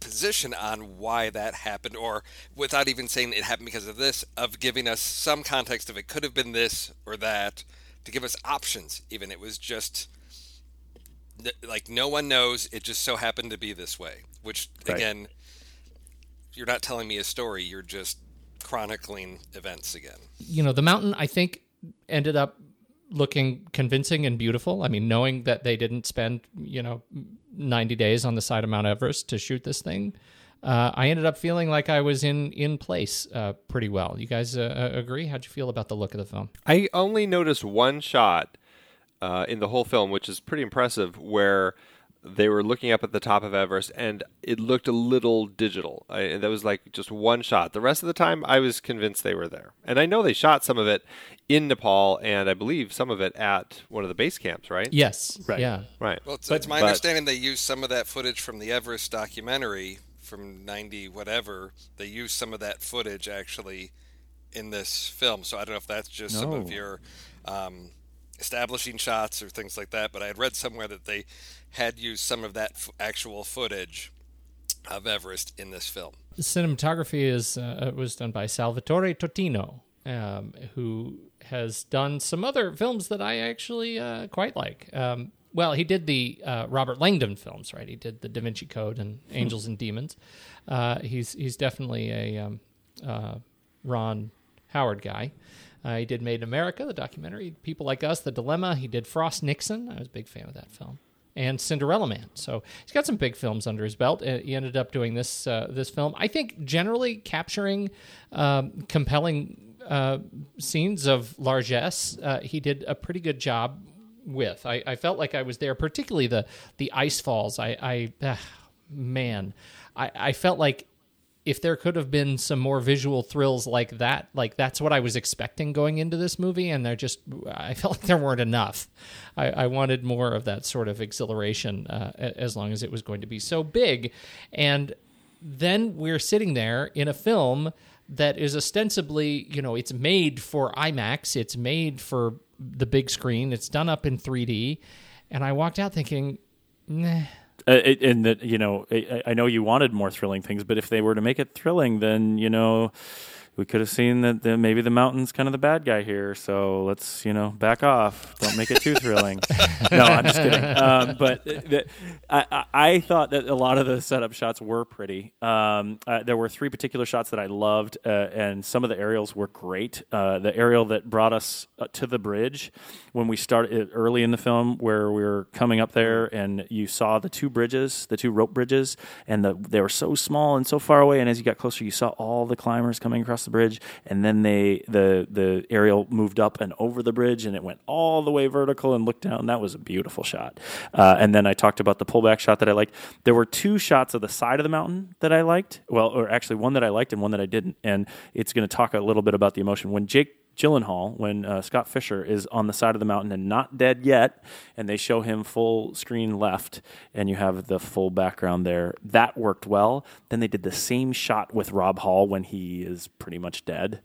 position on why that happened, or without even saying it happened because of this, of giving us some context of it could have been this or that, to give us options. Even it was just like no one knows. It just so happened to be this way, which Right. again you're not telling me a story you're just chronicling events again you know, the mountain I think ended up looking convincing and beautiful. I mean, knowing that they didn't spend, you know, 90 days on the side of Mount Everest to shoot this thing, uh, I ended up feeling like I was in in place uh, pretty well. You guys uh, uh, agree? How'd you feel about the look of the film? I only noticed one shot uh, in the whole film, which is pretty impressive, where they were looking up at the top of Everest, and it looked a little digital. I, that was like just one shot. The rest of the time, I was convinced they were there, and I know they shot some of it in Nepal, and I believe some of it at one of the base camps, right? Yes. Right. Yeah. Right. well it's, But- it's my but- understanding they used some of that footage from the everest documentary from 90 whatever they used some of that footage actually in this film so i don't know if that's just some of your um, establishing shots or things like that. But I had read somewhere that they had used some of that f- actual footage of Everest in this film. The cinematography is uh, was done by Salvatore Totino, um, who has done some other films that I actually uh, quite like. Um, well, he did the uh, Robert Langdon films, right? He did the Da Vinci Code and Angels and Demons. Uh, he's he's definitely a um, uh, Ron Howard guy. Uh, he did Made in America, the documentary. People Like Us, The Dilemma. He did Frost Nixon. I was a big fan of that film. And Cinderella Man. So he's got some big films under his belt. Uh, he ended up doing this uh, this film. I think generally capturing um, compelling uh, scenes of largesse. Uh, he did a pretty good job with. I, I felt like I was there, particularly the the ice falls. I, I man, I, I felt like if there could have been some more visual thrills like that, like that's what I was expecting going into this movie, and there just I felt like there weren't enough. I, I wanted more of that sort of exhilaration, uh, as long as it was going to be so big, and then we're sitting there in a film that is ostensibly, you know, it's made for IMAX, it's made for the big screen, it's done up in 3D, and I walked out thinking, nah. Uh, it, and that you know, I, I know you wanted more thrilling things, but if they were to make it thrilling, then you know, we could have seen that the, maybe the mountain's kind of the bad guy here. So let's you know back off. Don't make it too thrilling. no, I'm just kidding. Um, but the, I, I, I thought that a lot of the setup shots were pretty. Um, uh, there were three particular shots that I loved, uh, and some of the aerials were great. Uh, the aerial that brought us uh, to the bridge when we started early in the film, where we were coming up there, and you saw the two bridges, the two rope bridges, and the, they were so small and so far away. And as you got closer, you saw all the climbers coming across the bridge, and then they the the aerial moved up and over the bridge, and it went all the way vertical and looked down. That was a beautiful shot. Uh, and then I talked about the pullback shot that I liked. There were two shots of the side of the mountain that I liked. Well, or actually one that I liked and one that I didn't. And it's going to talk a little bit about the emotion when Jake Gyllenhaal, when uh, Scott Fischer is on the side of the mountain and not dead yet, and they show him full screen left, and you have the full background there. That worked well. Then they did the same shot with Rob Hall when he is pretty much dead,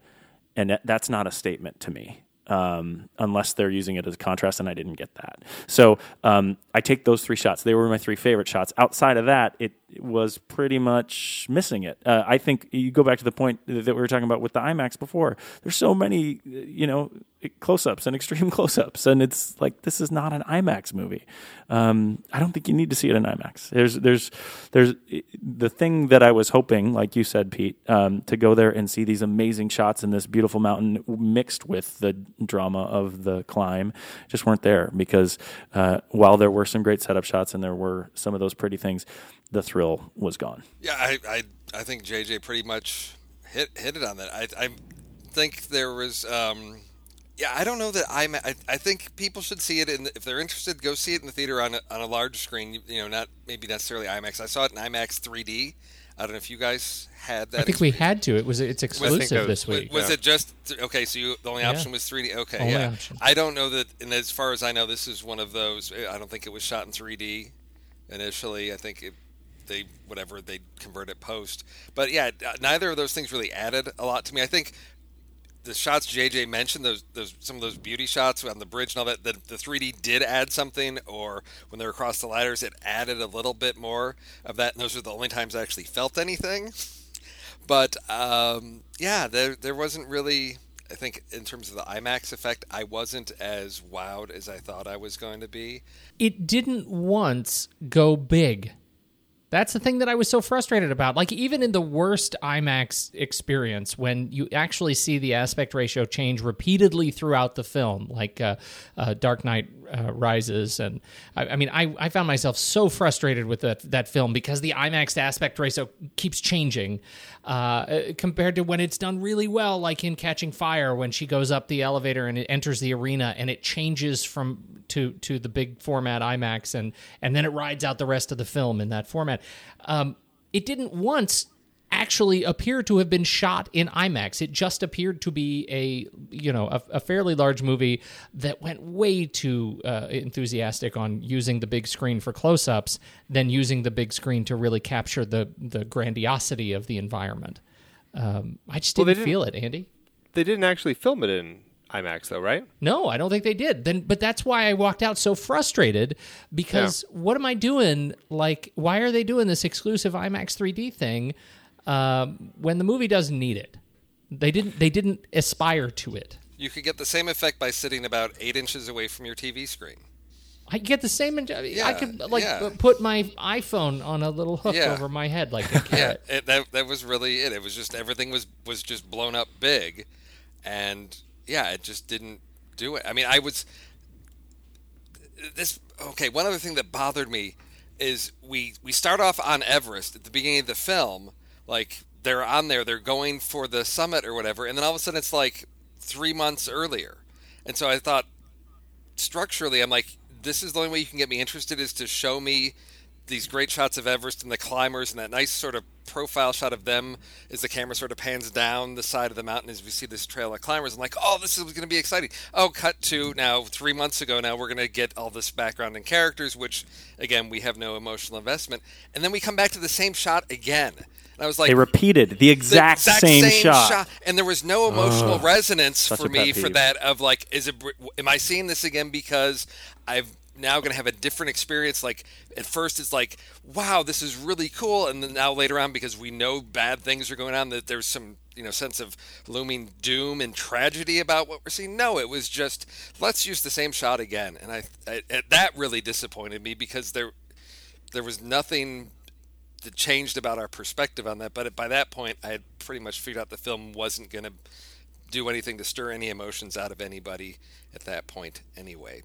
and that's not a statement to me. Um, unless they're using it as contrast, and I didn't get that. So um, I take those three shots. They were my three favorite shots. Outside of that, it, it was pretty much missing it. Uh, I think you go back to the point that we were talking about with the IMAX before. There's so many, you know, close-ups and extreme close-ups, and it's like this is not an IMAX movie. Um, I don't think you need to see it in IMAX. There's, there's, there's the thing that I was hoping, like you said, Pete, um, to go there and see these amazing shots in this beautiful mountain mixed with the drama of the climb, just weren't there because uh, while there were some great setup shots and there were some of those pretty things, the thrill was gone. Yeah, I, I, I think JJ pretty much hit hit it on that. I, I think there was. Um, yeah, I don't know that I'm. I, I think people should see it, in, if they're interested, go see it in the theater on a, on a large screen. You, you know, not maybe necessarily IMAX. I saw it in IMAX 3D. I don't know if you guys had that. I think experience. we had to. It was it's exclusive was- this week. Was it just okay? So you, the only Yeah. option was 3D. Okay, Only yeah. option. I don't know that, and as far as I know, this is one of those. Eh, I don't think it was shot in 3D initially. I think it, they whatever they convert it post. But yeah, neither of those things really added a lot to me. I think the shots JJ mentioned, those those some of those beauty shots on the bridge and all that, the, the 3D did add something, or when they were across the ladders, it added a little bit more of that. And those are the only times I actually felt anything. But um, yeah, there there wasn't really. I think in terms of the IMAX effect, I wasn't as wowed as I thought I was going to be. it didn't once go big. That's the thing that I was so frustrated about. Like even in the worst IMAX experience, when you actually see the aspect ratio change repeatedly throughout the film, like uh, uh, Dark Knight uh, Rises, and I, I mean, I, I found myself so frustrated with that that film because the IMAX aspect ratio keeps changing uh, compared to when it's done really well, like in Catching Fire, when she goes up the elevator and it enters the arena and it changes from to to the big format IMAX and and then it rides out the rest of the film in that format. Um, it didn't once actually appear to have been shot in IMAX. It just appeared to be a you know a, a fairly large movie that went way too uh, enthusiastic on using the big screen for close-ups than using the big screen to really capture the the grandiosity of the environment. Um, I just didn't didn't- feel it, Andy. They didn't actually film it in IMAX though, right? No, I don't think they did. Then, but that's why I walked out so frustrated because what am I doing? Like, why are they doing this exclusive IMAX 3D thing um, when the movie doesn't need it? They didn't. They didn't aspire to it. You could get the same effect by sitting about eight inches away from your TV screen. I get the same. I could like yeah. put my iPhone on a little hook Yeah. over my head like a Yeah, it, that that was really it. It was just everything was was just blown up big, and yeah, it just didn't do it. I mean, I was this okay. One other thing that bothered me is we we start off on Everest at the beginning of the film, like they're on there, they're going for the summit or whatever, and then all of a sudden it's like three months earlier, and so I thought structurally, I'm like, this is the only way you can get me interested is to show me these great shots of Everest and the climbers and that nice sort of profile shot of them as the camera sort of pans down the side of the mountain as we see this trail of climbers. I'm like, oh, this is going to be exciting. Oh, cut to now three months ago. Now we're going to get all this background and characters, which again we have no emotional investment, and then we come back to the same shot again. And I was like, They repeated the exact, the exact same, shot. and there was no emotional resonance for me for that of like is it am i seeing this again because i've now going to have a different experience? Like at first it's like wow this is really cool. And then now later on because we know bad things are going on that there's some you know sense of looming doom and tragedy about what we're seeing. No it was just let's use the same shot again. And i, I that really disappointed me because there there was nothing that changed about our perspective on that. But by that point, I had pretty much figured out the film wasn't going to do anything to stir any emotions out of anybody at that point, anyway.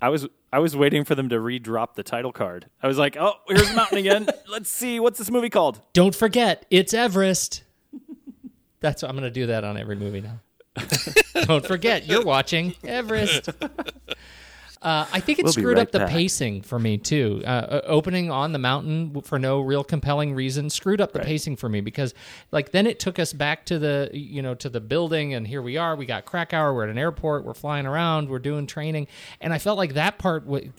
I was I was waiting for them to re-drop the title card. I was like, oh, here's the mountain again. Let's see what's this movie called. Don't forget, it's Everest. That's I'm going to do that on every movie now. Don't forget, you're watching Everest. Uh, I think it We'll screwed right up the back. pacing for me too. Uh, opening on the mountain for no real compelling reason screwed up the pacing for me because, like, then it took us back to the you know to the building, and here we are. We got Krakauer. We're at an airport. We're flying around. We're doing training, and I felt like that part w-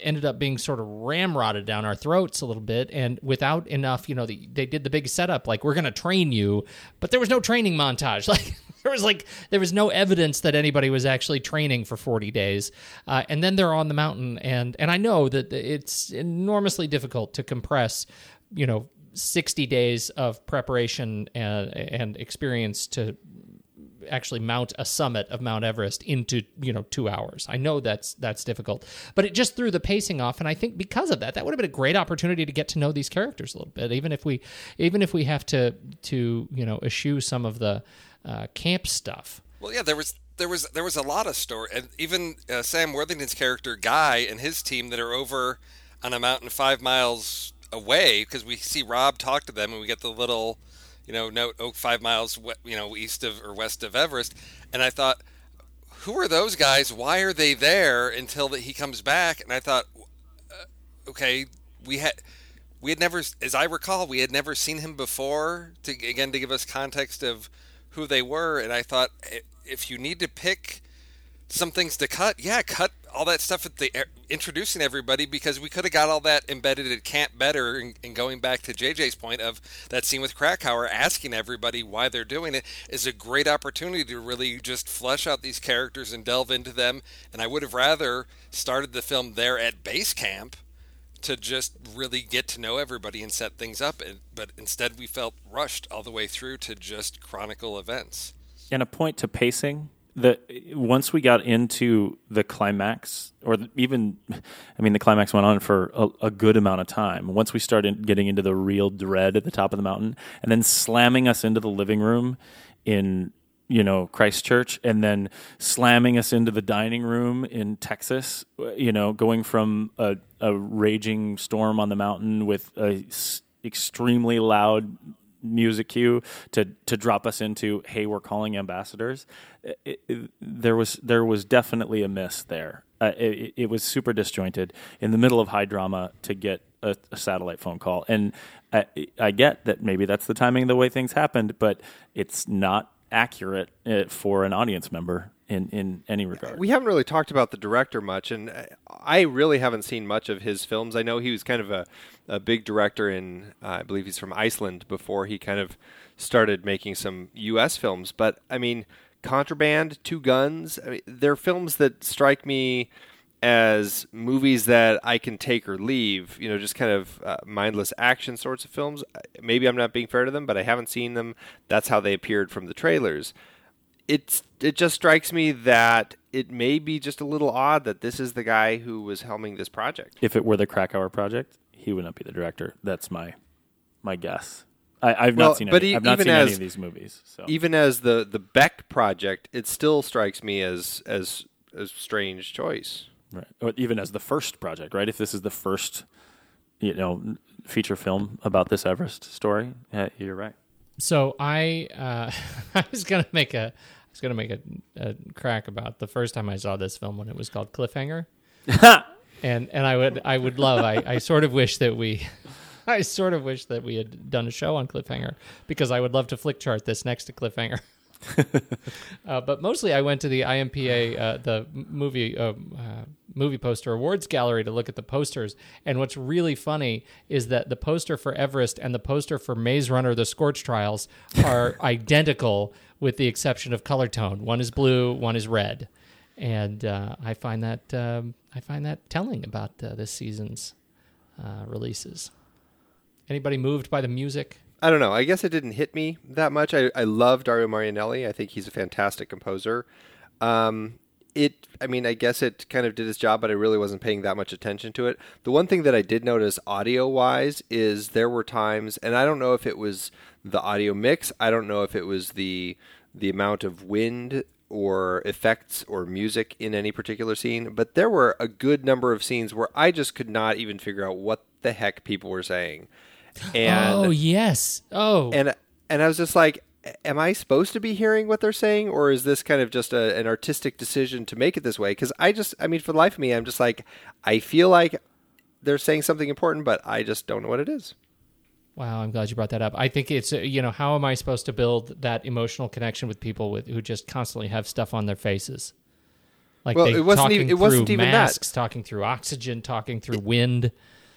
ended up being sort of ramrodded down our throats a little bit, and without enough. You know, the, they did the big setup, like we're going to train you, but there was no training montage, like. There was like there was no evidence that anybody was actually training for 40 days, uh, and then they're on the mountain, and and I know that it's enormously difficult to compress, you know, 60 days of preparation and, and experience to actually mount a summit of Mount Everest into you know two hours. I know that's that's difficult, but it just threw the pacing off, and I think because of that, that would have been a great opportunity to get to know these characters a little bit, even if we even if we have to to you know eschew some of the uh, camp stuff. Well, yeah, there was there was there was a lot of story, and even uh, Sam Worthington's character Guy and his team that are over on a mountain five miles away because we see Rob talk to them, and we get the little, you know, note oh, five miles, you know, east of or west of Everest, and I thought, who are those guys? Why are they there until that he comes back? And I thought, uh, okay, we had. We had never, as I recall, we had never seen him before. To again, to give us context of who they were, and I thought if you need to pick some things to cut, yeah, cut all that stuff at the er, introducing everybody because we could have got all that embedded at camp better. And, and going back to JJ's point of that scene with Krakauer, asking everybody why they're doing it is a great opportunity to really just flesh out these characters and delve into them. And I would have rather started the film there at base camp to just really get to know everybody and set things up. But instead, we felt rushed all the way through to just chronicle events. And a point to pacing. The once we got into the climax, or even, I mean, the climax went on for a, a good amount of time. Once we started getting into the real dread at the top of the mountain, and then slamming us into the living room in you know Christchurch, and then slamming us into the dining room in Texas. You know, going from a, a raging storm on the mountain with a s- extremely loud music cue to to drop us into hey we're calling ambassadors it, it, there was there was definitely a miss there uh, it, it was super disjointed in the middle of high drama to get a, a satellite phone call and I, I get that maybe that's the timing of the way things happened but it's not accurate uh, for an audience member in in any regard We haven't really talked about the director much, and I really haven't seen much of his films. I know he was kind of a, a big director in, uh, I believe he's from Iceland before he kind of started making some U.S. films. But I mean, Contraband, Two Guns. I mean, they're films that strike me as movies that I can take or leave. You know, just kind of uh, mindless action sorts of films. Maybe I'm not being fair to them, but I haven't seen them. That's how they appeared from the trailers. It's it just strikes me that it may be just a little odd that this is the guy who was helming this project. If it were the Krakauer project, he would not be the director. That's my my guess. I, I've Well, not seen but any, e- I've not even seen any as- of these movies. So Even as the the Beck project, it still strikes me as as a strange choice. Right. Or even as the first project, right? If this is the first, you know, feature film about this Everest story, yeah, you're right. So I uh, I was gonna make a I was gonna make a, a crack about the first time I saw this film when it was called Cliffhanger, and and I would I would love I, I sort of wish that we I sort of wish that we had done a show on Cliffhanger because I would love to flick chart this next to Cliffhanger. uh, but mostly, I went to the IMPA, uh, the movie uh, uh, movie poster awards gallery to look at the posters. And what's really funny is that the poster for Everest and the poster for Maze Runner: The Scorch Trials are identical, with the exception of color tone. One is blue, one is red, and uh, I find that um, I find that telling about uh, this season's uh, releases. Anybody moved by the music? I don't know. I guess it didn't hit me that much. I, I love Dario Marianelli. I think he's a fantastic composer. Um, it, I mean, I guess it kind of did its job, but I really wasn't paying that much attention to it. The one thing that I did notice audio wise is there were times, and I don't know if it was the audio mix. I don't know if it was the the amount of wind or effects or music in any particular scene, but there were a good number of scenes where I just could not even figure out what the heck people were saying. And oh yes. Oh, and and I was just like, am I supposed to be hearing what they're saying, or is this kind of just a, an artistic decision to make it this way? Because I just, I mean, for the life of me, I'm just like, I feel like they're saying something important, but I just don't know what it is. Wow, I'm glad you brought that up. I think it's uh, you know how am I supposed to build that emotional connection with people with who just constantly have stuff on their faces, like Well, it wasn't even- it wasn't even that. masks, talking through oxygen, talking through wind.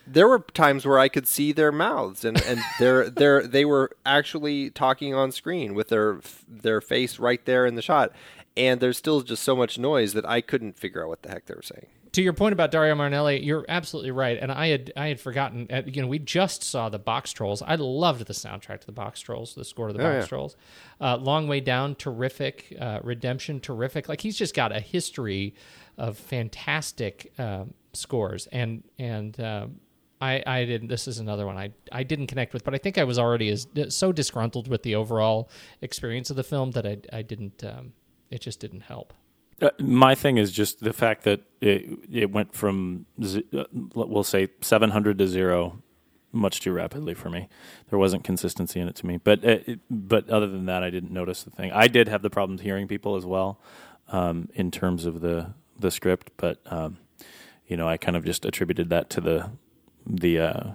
There were times where I could see their mouths, and and they're they're were actually talking on screen with their their face right there in the shot, and there's still just so much noise that I couldn't figure out what the heck they were saying. To your point about Dario Marianelli, you're absolutely right, and I had I had forgotten. uh, You know, we just saw the Boxtrolls. I loved the soundtrack to the Boxtrolls, the score to the Oh, Box yeah. Trolls. Uh, Long Way Down, terrific. Uh, Redemption, terrific. Like he's just got a history of fantastic um scores, and and um I I didn't. This is another one I I didn't connect with, but I think I was already as so disgruntled with the overall experience of the film that I I didn't. Um, it just didn't help. Uh, my thing is just the fact that it it went from z- uh, we'll say 700 to zero much too rapidly for me. There wasn't consistency in it to me. But uh, it, but other than that, I didn't notice the thing. I did have the problems hearing people as well um, in terms of the the script, but um, you know I kind of just attributed that to the the uh,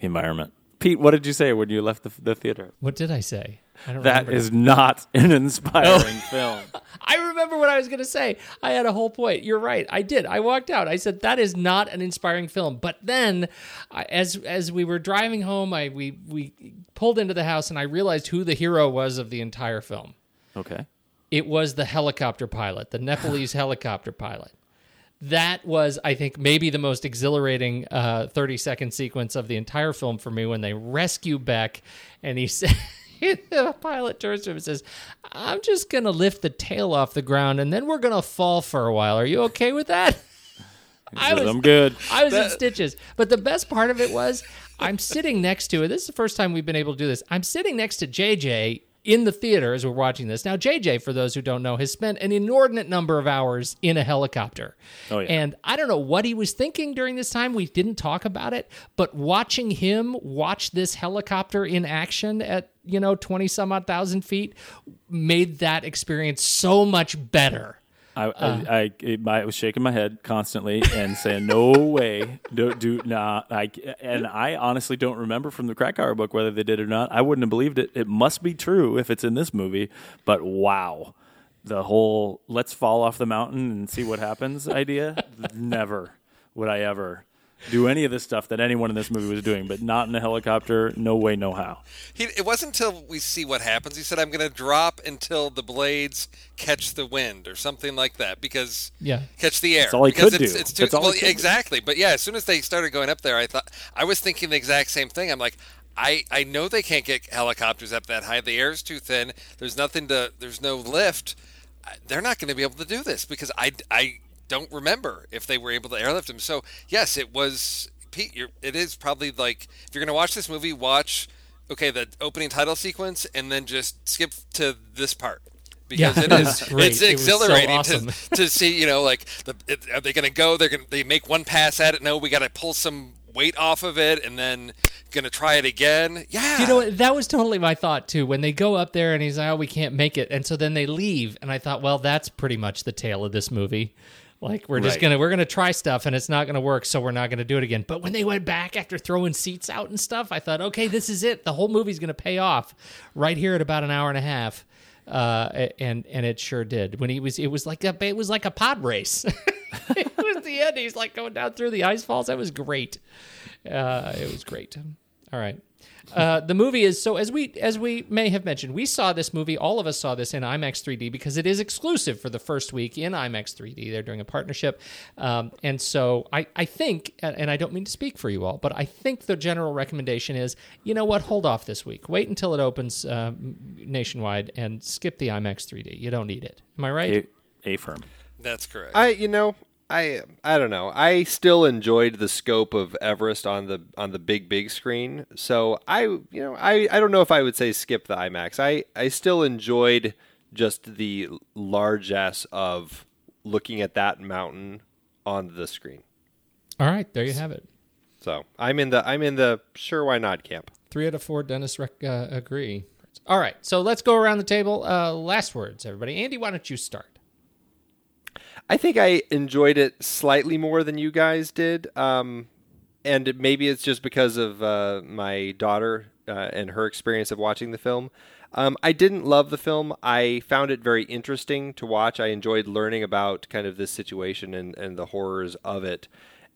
environment. Pete, what did you say when you left the, the theater? What did I say? I don't That not an inspiring film. I remember what I was going to say. I had a whole point. You're right. I did. I walked out. I said that is not an inspiring film. But then, I, as as we were driving home, I we we pulled into the house and I realized who the hero was of the entire film. Okay. It was the helicopter pilot, the Nepalese helicopter pilot. That was, I think, maybe the most exhilarating uh, 30 second sequence of the entire film for me when they rescue Beck and he said. the pilot turns to him and says, I'm just going to lift the tail off the ground and then we're going to fall for a while. Are you okay with that? I was, I'm good. I was in stitches. But the best part of it was I'm sitting next to it. This is the first time we've been able to do this. I'm sitting next to JJ in the theater as we're watching this. Now, JJ, for those who don't know, has spent an inordinate number of hours in a helicopter. Oh, yeah. And I don't know what he was thinking during this time. We didn't talk about it, but watching him watch this helicopter in action at, you know, 20 some odd thousand feet made that experience so much better. I, Uh. I, I, I was shaking my head constantly and saying, "No way, do, do nah." I, and I honestly don't remember from the Krakauer book whether they did or not. I wouldn't have believed it. It must be true if it's in this movie. But wow, the whole "let's fall off the mountain and see what happens" idea—never would I ever do any of the stuff that anyone in this movie was doing, but not in a helicopter. No way, no how. He, it wasn't until we see what happens. He said, "I'm going to drop until the blades catch the wind or something like that because Yeah. catch the air." That's all he because could it's, do. It's too, That's all well, could do. exactly. But yeah, as soon as they started going up there, I thought I was thinking the exact same thing. I'm like. I, I know they can't get helicopters up that high. The air's too thin. There's nothing to. There's no lift. They're not going to be able to do this because I, I don't remember if they were able to airlift him. So yes, it was Pete. You're, it is probably like if you're going to watch this movie, watch okay the opening title sequence and then just skip to this part because Yeah, it is it's It was so exhilarating awesome. to, to see you know like the, it, are they going to go they're going to they make one pass at it no we got to pull some weight off of it and then going to try it again yeah You know, that was totally my thought too. When they go up there and he's like, "Oh, we can't make it," and so then they leave, and I thought, well, that's pretty much the tale of this movie. Like we're just Right. gonna we're gonna try stuff and it's not gonna work, so we're not gonna do it again. But when they went back after throwing seats out and stuff, I thought, okay, this is it. The whole movie's gonna pay off right here at about an hour and a half. Uh, and and it sure did. When he was, it was like a it was like a pod race. it was the end. He's like going down through the ice falls. That was great. Uh, it was great. All right. Uh, the movie is so as we as we may have mentioned, we saw this movie. All of us saw this in IMAX 3D because it is exclusive for the first week in IMAX 3D. They're doing a partnership, um, and so I I think, and and I don't mean to speak for you all, but I think the general recommendation is, you know what, hold off this week. Wait until it opens uh, nationwide and skip the IMAX 3D. You don't need it. Am I right? A, a firm. that's correct I you know I I don't know. I still enjoyed the scope of Everest on the on the big big screen. So I you know I I don't know if I would say skip the IMAX. I I still enjoyed just the largesse of looking at that mountain on the screen. all right, there you have it. So I'm in the I'm in the sure why not camp. Three out of four Dennis rec- uh, agree. All right, so let's go around the table. Uh, last words, everybody. Andy, why don't you start? I think I enjoyed it slightly more than you guys did. Um, and maybe it's just because of uh, my daughter uh, and her experience of watching the film. Um, I didn't love the film. I found it very interesting to watch. I enjoyed learning about kind of this situation and, and the horrors of it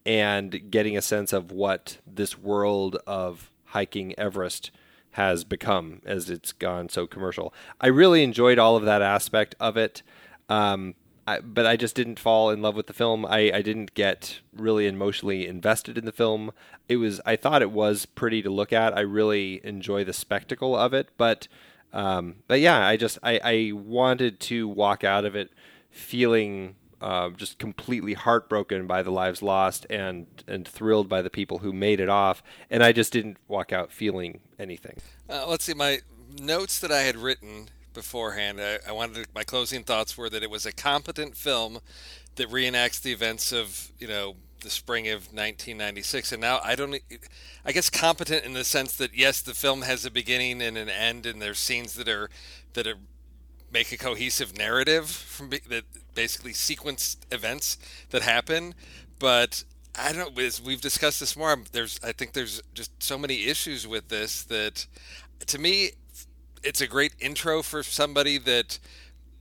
and getting a sense of what this world of hiking Everest has become as it's gone so commercial. I really enjoyed all of that aspect of it. Um, I, but I just didn't fall in love with the film. I, I didn't get really emotionally invested in the film. It was I thought it was pretty to look at. I really enjoy the spectacle of it, but um, but yeah, I just I, I wanted to walk out of it feeling uh, just completely heartbroken by the lives lost and and thrilled by the people who made it off, and I just didn't walk out feeling anything. Uh, let's see. My notes that I had written beforehand, I, I wanted to, my closing thoughts were that it was a competent film that reenacts the events of you know the spring of 1996. And now I don't. i guess competent in the sense that yes, the film has a beginning and an end, and there's scenes that are that are make a cohesive narrative from that basically sequence events that happen but i don't as we've discussed this more there's i think there's just so many issues with this that to me it's a great intro for somebody that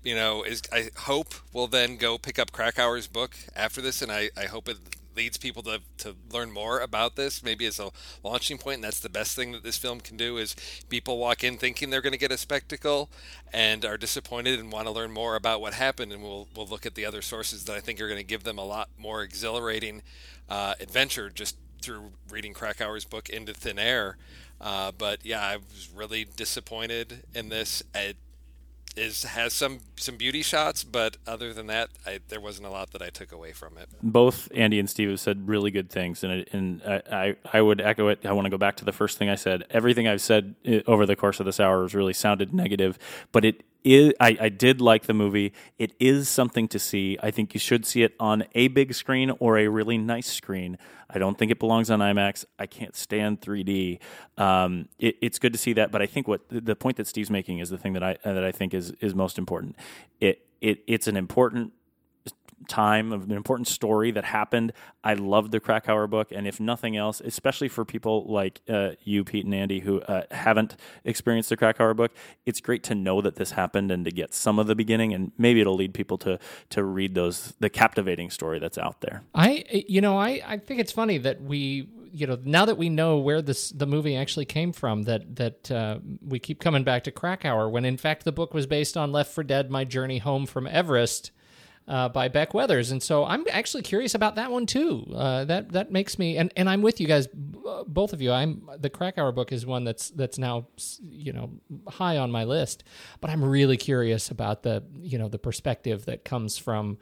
you know is i hope will then go pick up krakauer's book after this and i, I hope it leads people to, to learn more about this. Maybe as a launching point and that's the best thing that this film can do is people walk in thinking they're going to get a spectacle and are disappointed and want to learn more about what happened and we'll, we'll look at the other sources that i think are going to give them a lot more exhilarating uh, adventure just through reading krakauer's book into thin air uh, but yeah i was really disappointed in this it is has some some beauty shots but other than that I, there wasn't a lot that i took away from it both Andy and Steve have said really good things, and it, and I, I would echo it. I want to go back to the first thing I said. Everything I've said uh, over the course of this hour has really sounded negative, but it is. I, I did like the movie. It is something to see. I think you should see it on a big screen or a really nice screen. I don't think it belongs on IMAX. I can't stand 3D. Um, it, it's good to see that, but I think what the point that Steve's making is the thing that I that I think is is most important. It it it's an important time, of an important story that happened. I love the Krakauer book, and if nothing else, especially for people like uh, you, Pete and Andy, who uh, haven't experienced the Krakauer book, it's great to know that this happened and to get some of the beginning, and maybe it'll lead people to to read those the captivating story that's out there. I, you know, I, I think it's funny that we, you know, now that we know where this the movie actually came from, that that uh, we keep coming back to Krakauer when in fact the book was based on Left for Dead: My Journey Home from Everest. Uh, by Beck Weathers, and so I'm actually curious about that one too. Uh, that that makes me, and, and I'm with you guys, b- both of you. I'm the Krakauer book is one that's that's now you know high on my list, but I'm really curious about the you know the perspective that comes from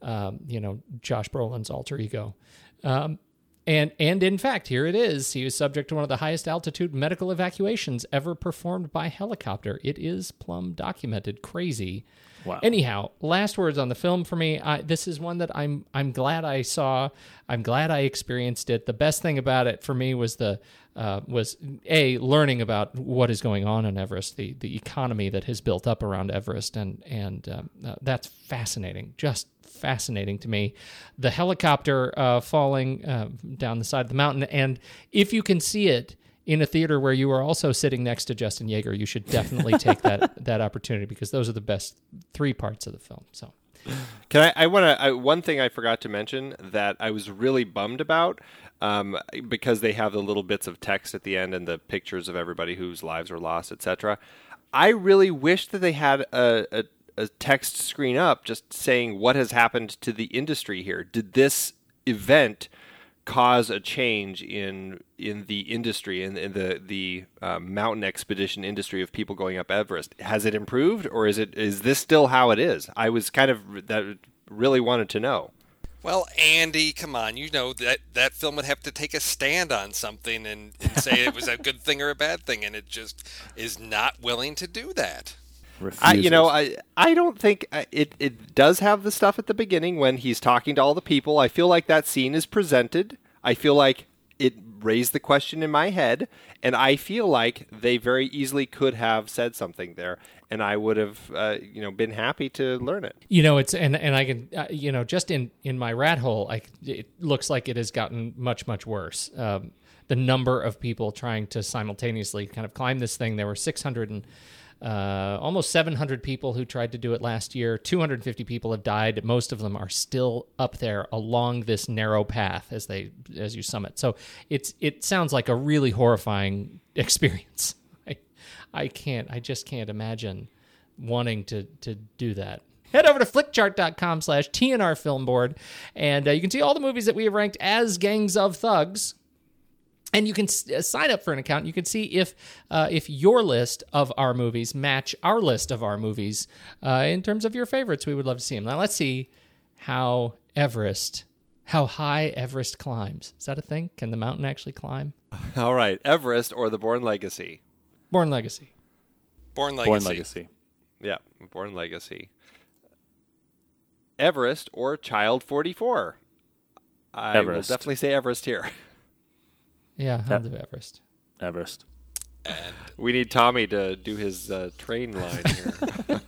um, you know Josh Brolin's alter ego. Um, and and in fact, here it is. He was subject to one of the highest altitude medical evacuations ever performed by helicopter. It is plumb documented. Crazy. Wow. Anyhow, last words on the film for me. I, this is one that I'm I'm glad I saw. I'm glad I experienced it. The best thing about it for me was the uh, was a learning about what is going on in Everest, the the economy that has built up around Everest, and and um, uh, that's fascinating. Just fascinating to me. The helicopter uh, falling uh, down the side of the mountain, and if you can see it in a theater where you are also sitting next to Justin Jaeger, you should definitely take that that opportunity because those are the best three parts of the film. So. Can I? I want to. One thing I forgot to mention that I was really bummed about, um, because they have the little bits of text at the end and the pictures of everybody whose lives were lost, etc. I really wish that they had a, a, a text screen up just saying what has happened to the industry here. Did this event cause a change in in the industry in, in the the uh, mountain expedition industry of people going up Everest. Has it improved, or is it is this still how it is? I was kind of that really wanted to know. Well, Andy, come on. You know that that film would have to take a stand on something and, and say it was a good thing or a bad thing, and it just is not willing to do that. I, you know, I I don't think uh, it it does have the stuff at the beginning when he's talking to all the people. I feel like that scene is presented. I feel like it raised the question in my head, and I feel like they very easily could have said something there, and I would have, uh, you know, been happy to learn it. You know, it's and and I can, uh, you know, just in in my rat hole, I it looks like it has gotten much much worse. Um, the number of people trying to simultaneously kind of climb this thing. There were six hundred and uh, almost 700 people who tried to do it last year. 250 people have died. Most of them are still up there along this narrow path as they as you summit. So it's it sounds like a really horrifying experience. I, I can't. I just can't imagine wanting to to do that. Head over to flickchart.com slash TNR Film Board, and uh, you can see all the movies that we have ranked as Gangs of Thugs and you can uh, sign up for an account. You can see if uh, if your list of our movies match our list of our movies uh, in terms of your favorites. We would love to see them. Now let's see how Everest, how high Everest climbs. Is that a thing? Can the mountain actually climb? All right, Everest or the Bourne Legacy. Bourne Legacy. Bourne Legacy. Bourne Legacy. Yeah, Bourne Legacy. Everest or Child Forty Four. I Everest. will definitely say Everest here. Yeah, Hounds of Everest. Everest. We need Tommy to do his uh, train line here.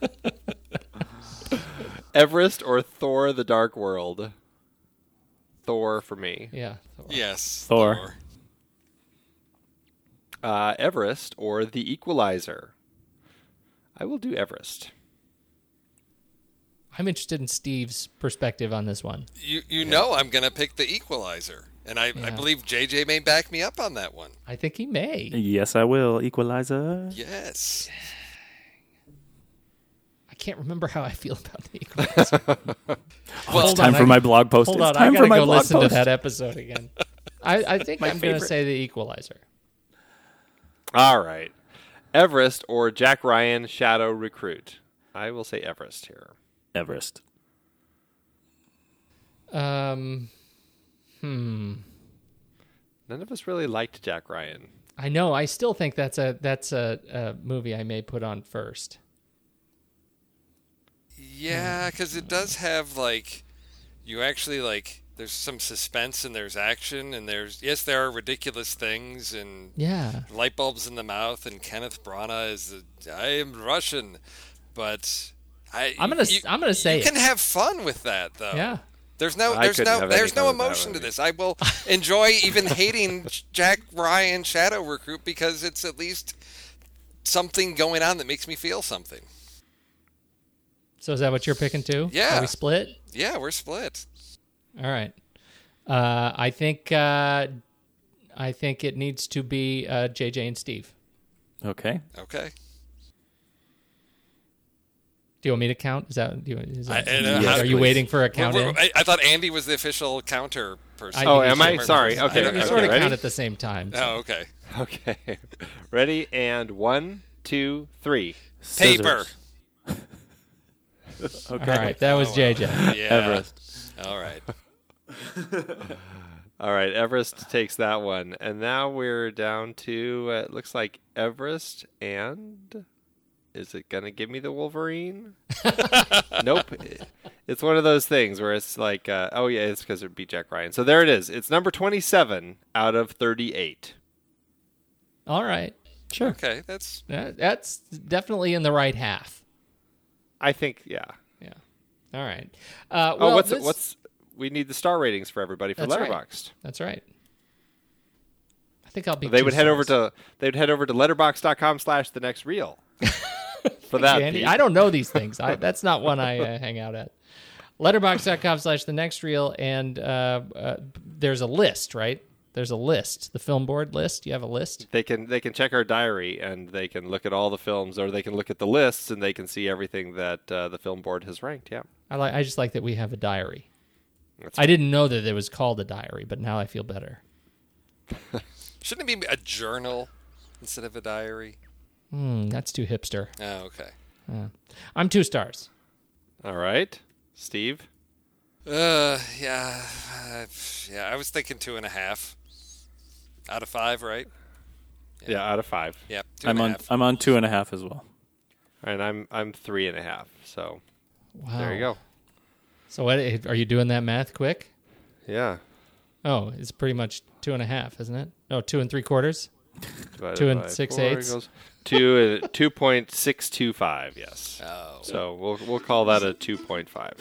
Everest or Thor: The Dark World. Thor for me. Yeah. Yes. Thor. Uh, Everest or The Equalizer. I will do Everest. I'm interested in Steve's perspective on this one. You you know I'm gonna pick the Equalizer, and I, I believe JJ may back me up on that one. I think he may. Yes, I will. Equalizer. Yes. I can't remember how I feel about the Equalizer. Well, Hold Time on, for I- my blog post. Hold it's on, I time gotta for my go blog listen post. to that episode again. I, I think My I'm going to say the Equalizer. All right. Everest or Jack Ryan Shadow Recruit. I will say Everest here. Everest. Um, hmm. None of us really liked Jack Ryan. I know. I still think that's a that's a, a movie I may put on first. Yeah, because it does have like, you actually like. There's some suspense and there's action and there's yes there are ridiculous things and Yeah. light bulbs in the mouth and Kenneth Branagh is the, I am Russian, but I, I'm gonna. you, I'm gonna say you it. can have fun with that though. yeah. There's no, there's no, there's no fun with that emotion to this. I will enjoy even hating Jack Ryan Shadow Recruit because it's at least something going on that makes me feel something. So is that what you're picking too? Yeah. Are we split? Yeah, we're split. All right. Uh, I think. Uh, I think it needs to be uh, JJ and Steve. Okay. Okay. Do you want me to count? Is that? Do you, is that and, uh, are how- you waiting for a We're- we're- in? I, I thought Andy was the official counter person. Oh, am you I? should- Sorry. I Okay. think you okay, sort of ready? count at the same time. so- Oh, okay. Okay. Ready? And one, two, three. Paper. Scissors. All Okay. right, that was JJ. Yeah. Everest. All right. All right, Everest takes that one, and now we're down to uh, it looks like Everest and is it gonna give me the Wolverine? nope. It's one of those things where it's like, uh, oh yeah, it's because it beat Jack Ryan. So there it is. It's number twenty-seven out of thirty-eight. All right, Sure. Okay, that's That- that's definitely in the right half. I think, yeah. Yeah. All right. Uh, Oh, well, what's this- what's we need the star ratings for everybody for That's right. Letterboxd. That's right. I think I'll be. They two would head over to they would head over to letterboxd.com slash the next reel. for that. Andy, I don't know these things. I, that's not one I uh, hang out at. Letterboxd.com slash the next reel, and uh, uh, there's a list, right? There's a list, the film board list. You have a list. they can they can check our diary and they can look at all the films or they can look at the lists and they can see everything that uh, the film board has ranked yeah I like. I just like that we have a diary. That's I didn't know that it was called a diary, but now I feel better. shouldn't it be a journal instead of a diary? Hmm, that's too hipster. Oh, okay. I'm two stars. all right steve Uh, yeah, uh, yeah. I was thinking two and a half out of five, right? yeah, out of five Yep. Two I'm and on. half. I'm on two and a half as well. and i'm i'm three and a half so Wow. there you go So, what are you doing that math quick? yeah Oh, it's pretty much two and a half, isn't it? No, two and three quarters. Two and by six eighths? equals two uh, 2.625 yes Oh. so we'll we'll call that a 2.5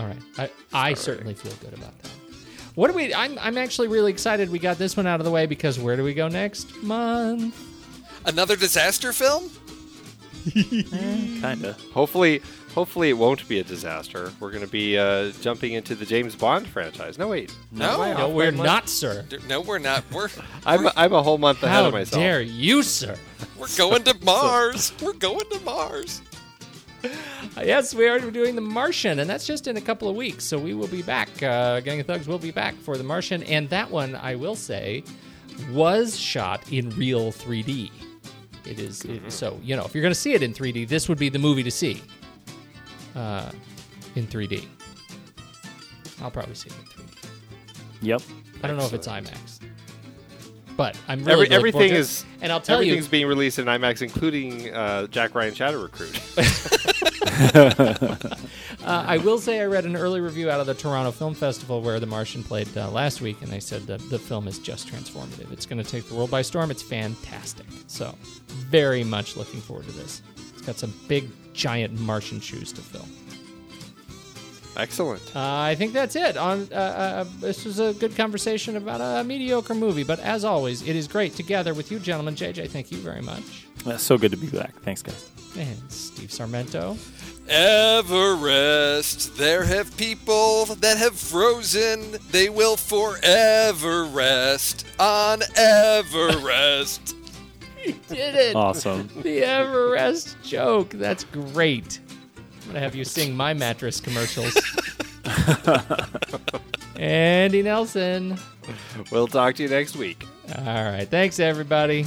All right. I, I certainly feel good about that. What do we? I'm I'm actually really excited. We got this one out of the way because where do we go next month? Another disaster film? Kinda. hopefully hopefully it won't be a disaster we're going to be uh, jumping into the james bond franchise no wait No. Am I No, off we're a month? not, sir. D- No, we're not. We're I'm, I'm a whole month ahead How of myself dare you, sir? We're going to Mars. We're going to Mars. Yes, we are doing The Martian, and that's just in a couple of weeks. So we will be back. Uh, Gang of Thugs will be back for The Martian, and that one, I will say, was shot in real 3D. It is it- so you know if you're going to see it in 3D, this would be the movie to see. Uh, in 3D. I'll probably see it in 3D. Yep. I don't know if it's IMAX, but I'm really Every, looking everything forward to it. is and I'll tell you, everything's being released in IMAX, including uh, Jack Ryan Shadow Recruit. Uh, I will say I read an early review out of the Toronto Film Festival where The Martian played uh, last week, and they said that the film is just transformative. It's going to take the world by storm. It's fantastic. So, very much looking forward to this. It's got some big, giant Martian shoes to fill. Excellent. Uh, I think that's it. On uh, uh, this was a good conversation about a mediocre movie, but as always, it is great together with you, gentlemen. JJ, thank you very much, Uh, so good to be back. Thanks, guys. and Steve Sarmento. Everest. There have people that have frozen. They will forever rest on Everest. You did it? Awesome. The Everest joke. That's great. I'm to have you sing my mattress commercials. Andy Nelson. We'll talk to you next week. All right. Thanks, everybody.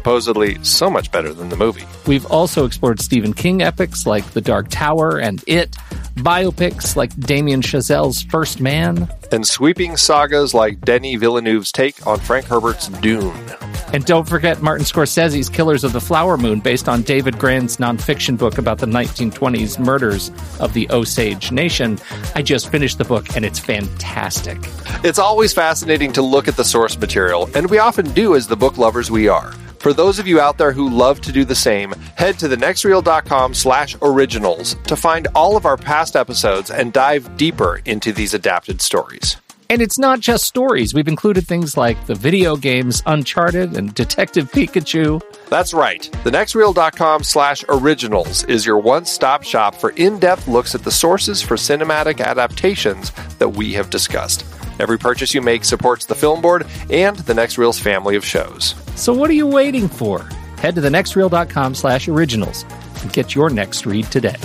Supposedly so much better than the movie. We've also explored Stephen King epics like The Dark Tower and It, biopics like Damien Chazelle's First Man, and sweeping sagas like Denis Villeneuve's take on Frank Herbert's Dune. And don't forget Martin Scorsese's Killers of the Flower Moon, based on David Grann's nonfiction book about the 1920s murders of the Osage Nation. I just finished the book and it's fantastic. It's always fascinating to look at the source material, and we often do as the book lovers we are. For those of you out there who love to do the same, head to thenextreel.com slash originals to find all of our past episodes and dive deeper into these adapted stories. And it's not just stories. We've included things like the video games Uncharted and Detective Pikachu. That's right. TheNextReel.com slash originals is your one-stop shop for in-depth looks at the sources for cinematic adaptations that we have discussed. Every purchase you make supports the film board and the Next Reel's family of shows. So what are you waiting for? Head to thenextreel.com slash originals and get your next read today.